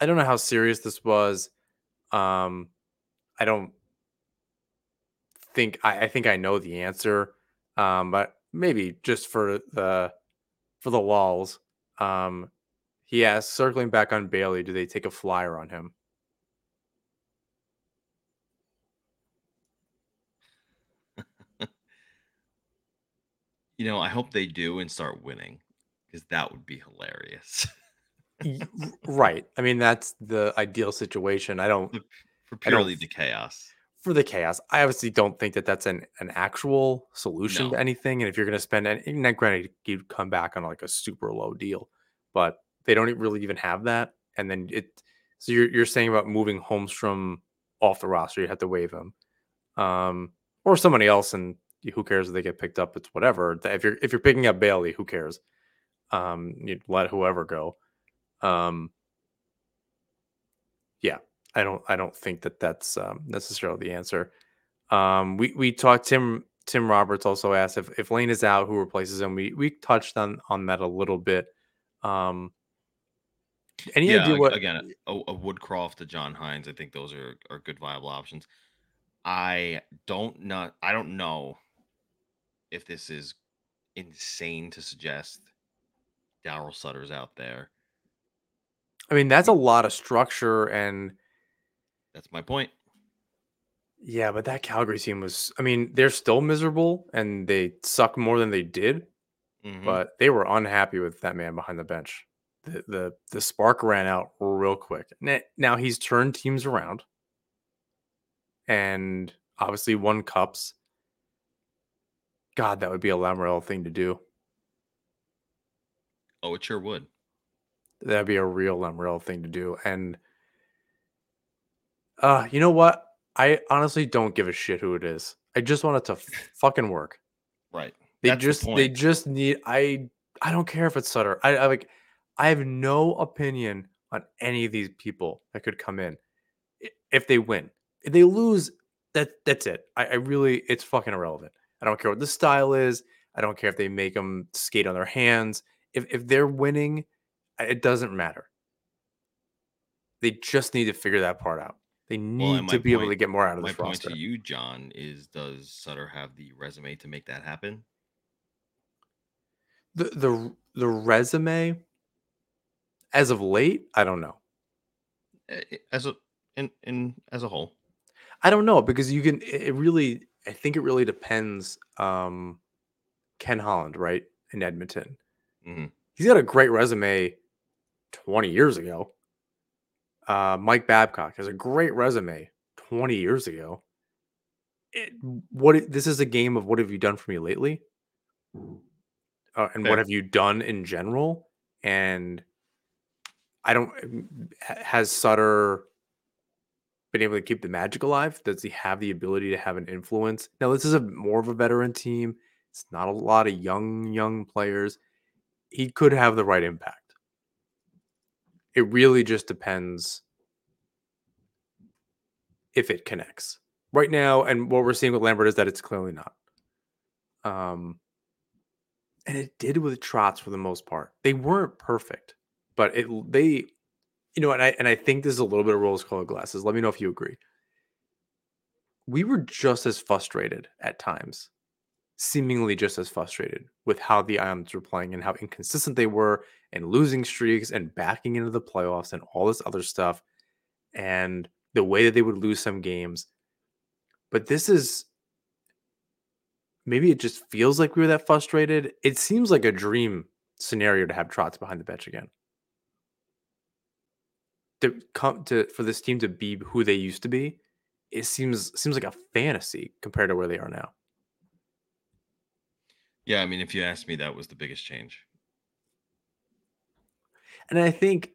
I don't know how serious this was. Um, I don't think I, I think I know the answer, um, but maybe just for the for the walls. Um, he asked, circling back on Bailey, do they take a flyer on him? You know, I hope they do and start winning because that would be hilarious. Right. I mean, that's the ideal situation. I don't For I don't purely the chaos. for the chaos. I obviously don't think that that's an an actual solution to anything. And if you're going to spend, any, and granted, you'd come back on like a super low deal, but they don't really even have that. And then it. So you're you're saying about moving Holmstrom off the roster, you have to waive him, um, or somebody else, and who cares if they get picked up? It's whatever. If you're if you're picking up Bailey, who cares? Um, you let whoever go. Um, yeah, I don't I don't think that that's um, necessarily the answer. Um, we we talked Tim Tim Roberts also asked if if Lane is out, who replaces him. We we touched on on that a little bit. Um, any yeah, idea what? again, a, a Woodcroft, a John Hynes, I think those are are good viable options. I don't not I don't know if this is insane to suggest Daryl Sutter's out there. I mean, that's a lot of structure, and That's my point. yeah, but that Calgary team was. I mean, they're still miserable, and they suck more than they did. Mhm. But they were unhappy with that man behind the bench. The the the spark ran out real quick. Now he's turned teams around, and obviously won cups. God, that would be a Lamoriello thing to do. Oh, it sure would. That'd be a real Lamoriello thing to do. And uh, you know what? I honestly don't give a shit who it is. I just want it to f- fucking work. Right. They That's the just they just need I I don't care if it's Sutter. I, I like I have no opinion on any of these people that could come in if they win. If they lose, that that's it. I, I really it's fucking irrelevant. I don't care what the style is. I don't care if they make them skate on their hands. If if they're winning, it doesn't matter. They just need to figure that part out. They need and to my be able to get more out of My this point to you, John, is does Sutter have the resume to make that happen? The the the resume as of late, I don't know. Eh, eh, As a in in as a whole. I don't know because you can. It it really, I think it really depends. Um, Ken Holland, right in Edmonton, Mhm. he's got a great resume. Twenty years ago, uh, Mike Babcock has a great resume. Twenty years ago, it, what this is a game of what have you done for me lately, uh, and Fair. what have you done in general, and I don't. Has Sutter been able to keep the magic alive? Does he have the ability to have an influence? Now, this is a more of a veteran team. It's not a lot of young, young players. He could have the right impact. It really just depends if it connects. Right now, and what we're seeing with Lambert is that it's clearly not. Um, and it did with Trotz for the most part. They weren't perfect, but it they, you know, and I and I think this is a little bit of rose-colored glasses. Let me know if you agree. We were just as frustrated at times, seemingly just as frustrated with how the Islanders were playing and how inconsistent they were, and losing streaks and backing into the playoffs and all this other stuff, and the way that they would lose some games. But this is maybe it just feels like we were that frustrated. It seems like a dream scenario to have Trotz behind the bench again. To come to for this team to be who they used to be, it seems seems like a fantasy compared to where they are now. Yeah, I mean, if you asked me, that was the biggest change. And I think,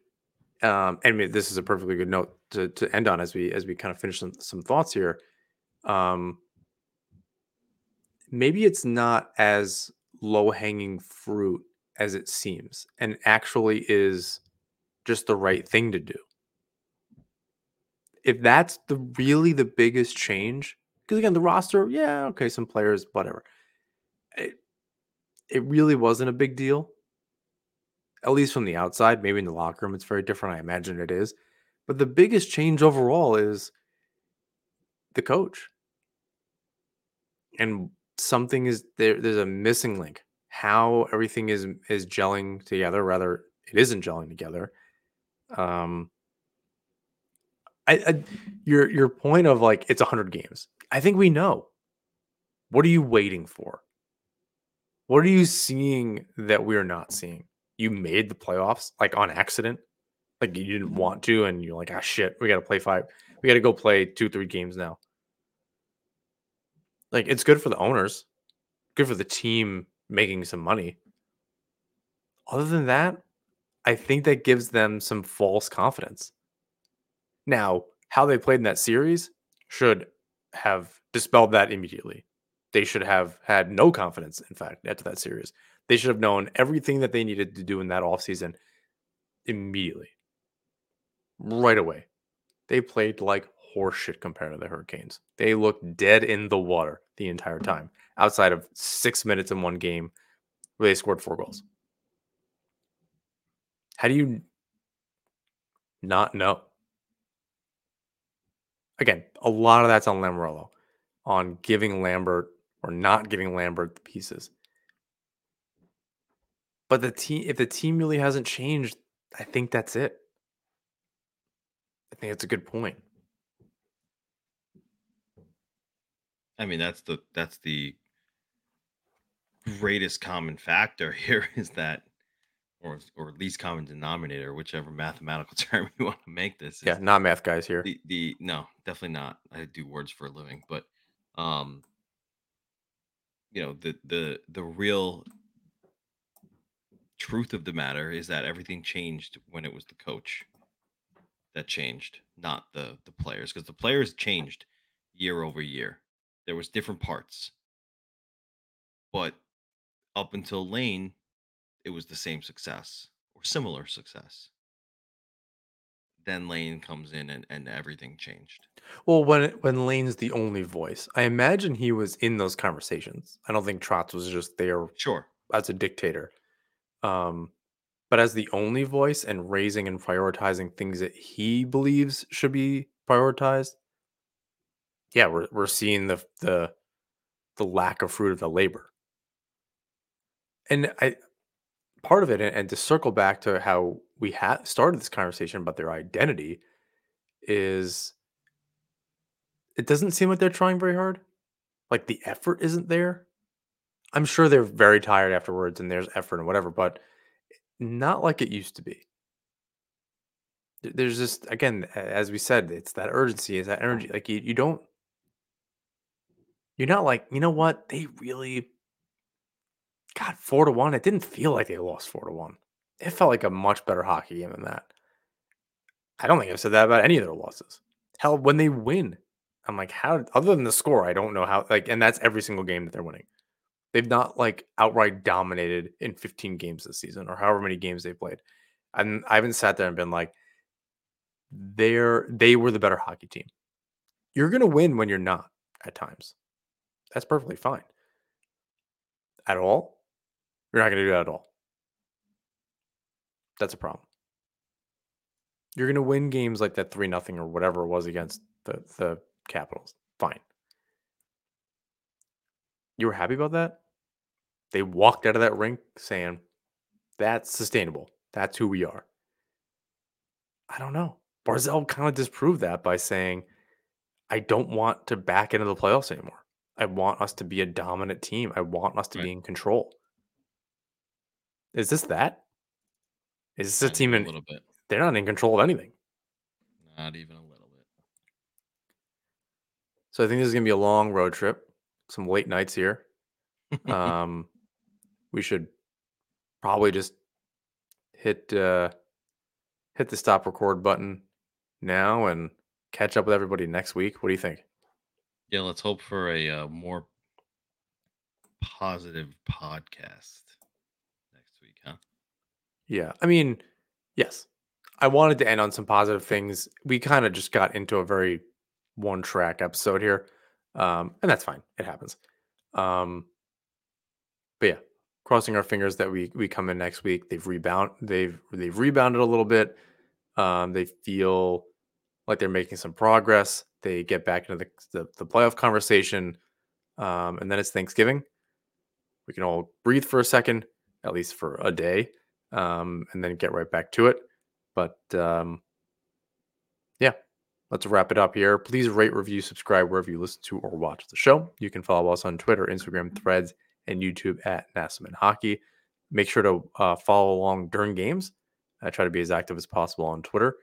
um, and I mean, this is a perfectly good note to, to end on as we as we kind of finish some, some thoughts here. Um, maybe it's not as low hanging fruit as it seems, and actually is just the right thing to do. If that's the really the biggest change, because again, the roster, yeah, okay, some players, whatever. it, it really wasn't a big deal. At least from the outside, maybe in the locker room, it's very different. I imagine it is. But the biggest change overall is the coach. And something is there, there's a missing link. How everything is is gelling together, rather it isn't gelling together. Um I, I your your point of like it's 100 games. I think we know. What are you waiting for? What are you seeing that we're not seeing? You made the playoffs like on accident. Like you didn't want to, and you're like, ah shit, we gotta play five. We gotta go play two, three games now. Like it's good for the owners, good for the team making some money. Other than that, I think that gives them some false confidence. Now, how they played in that series should have dispelled that immediately. They should have had no confidence, in fact, after that series. They should have known everything that they needed to do in that offseason immediately. Right away. They played like horseshit compared to the Hurricanes. They looked dead in the water the entire time, outside of six minutes in one game where they scored four goals. How do you not know? Again, a lot of that's on Lamoriello, on giving Lambert or not giving Lambert the pieces. But the team, if the team really hasn't changed, I think that's it. I think it's a good point. I mean, that's the that's the greatest common factor here is that, or or least common denominator, whichever mathematical term you want to make this. Yeah, not math guys here. the the no, definitely not. I do words for a living, but um, you know the the the real truth of the matter is that everything changed when it was the coach that changed, not the the players, because the players changed year over year. There was different parts, but up until Lane, it was the same success or similar success. Then Lane comes in and, and everything changed. Well, when when Lane's the only voice, I imagine he was in those conversations. I don't think Trotz was just there Sure. as a dictator. Um, but as the only voice and raising and prioritizing things that he believes should be prioritized, yeah, we're we're seeing the the the lack of fruit of the labor. And I part of it, and, and to circle back to how we started this conversation about their identity, is it doesn't seem like they're trying very hard. Like the effort isn't there. I'm sure they're very tired afterwards and there's effort and whatever, but not like it used to be. There's just again, as we said, it's that urgency, it's that energy. Like you, you don't, you're not like, you know what? They really got four to one. It didn't feel like they lost four to one. It felt like a much better hockey game than that. I don't think I've said that about any of their losses. Hell, when they win, I'm like, how? Other than the score, I don't know how. Like, and that's every single game that they're winning. They've not like outright dominated in 15 games this season or however many games they've played. And I haven't sat there and been like, they're they were the better hockey team. You're gonna win when you're not at times. That's perfectly fine. At all, you're not gonna do that at all. That's a problem. You're gonna win games like that three nothing or whatever it was against the the Capitals. Fine. You were happy about that? They walked out of that rink saying, that's sustainable. That's who we are. I don't know. Barzal kind of disproved that by saying, I don't want to back into the playoffs anymore. I want us to be a dominant team. I want us to Right. be in control. Is this that? Is this a Not team in, a little bit. they're not in control of anything. Not even a little bit. So I think this is gonna be a long road trip. Some late nights here. Um, we should probably just hit uh, hit the stop record button now and catch up with everybody next week. What do you think? yeah, let's hope for a uh, more positive podcast next week, huh? Yeah, I mean, yes, I wanted to end on some positive things. We kind of just got into a very one track episode here, um, and that's fine. It happens. Um, but yeah, crossing our fingers that we we come in next week. They've rebound. They've they've rebounded a little bit. Um, they feel like they're making some progress. They get back into the the, the playoff conversation, um, and then it's Thanksgiving. We can all breathe for a second, at least for a day, um, and then get right back to it. But um, yeah, let's wrap it up here. Please rate, review, subscribe wherever you listen to or watch the show. You can follow us on Twitter, Instagram, Threads, and YouTube at Nassaman Hockey. Make sure to uh, follow along during games. I try to be as active as possible on Twitter.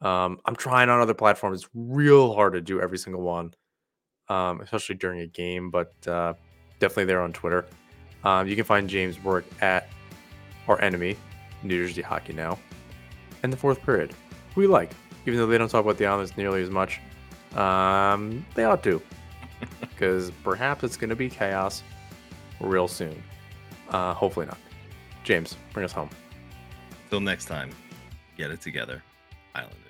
Um, I'm trying on other platforms. It's real hard to do every single one, um, especially during a game, but uh, definitely there on Twitter. Um, you can find James' work at our enemy, New Jersey Hockey Now, and the fourth period. Who we like, even though they don't talk about the Islanders nearly as much. Um, they ought to, because perhaps it's going to be chaos real soon. Uh, hopefully not. James, bring us home. Till next time, get it together, Islanders.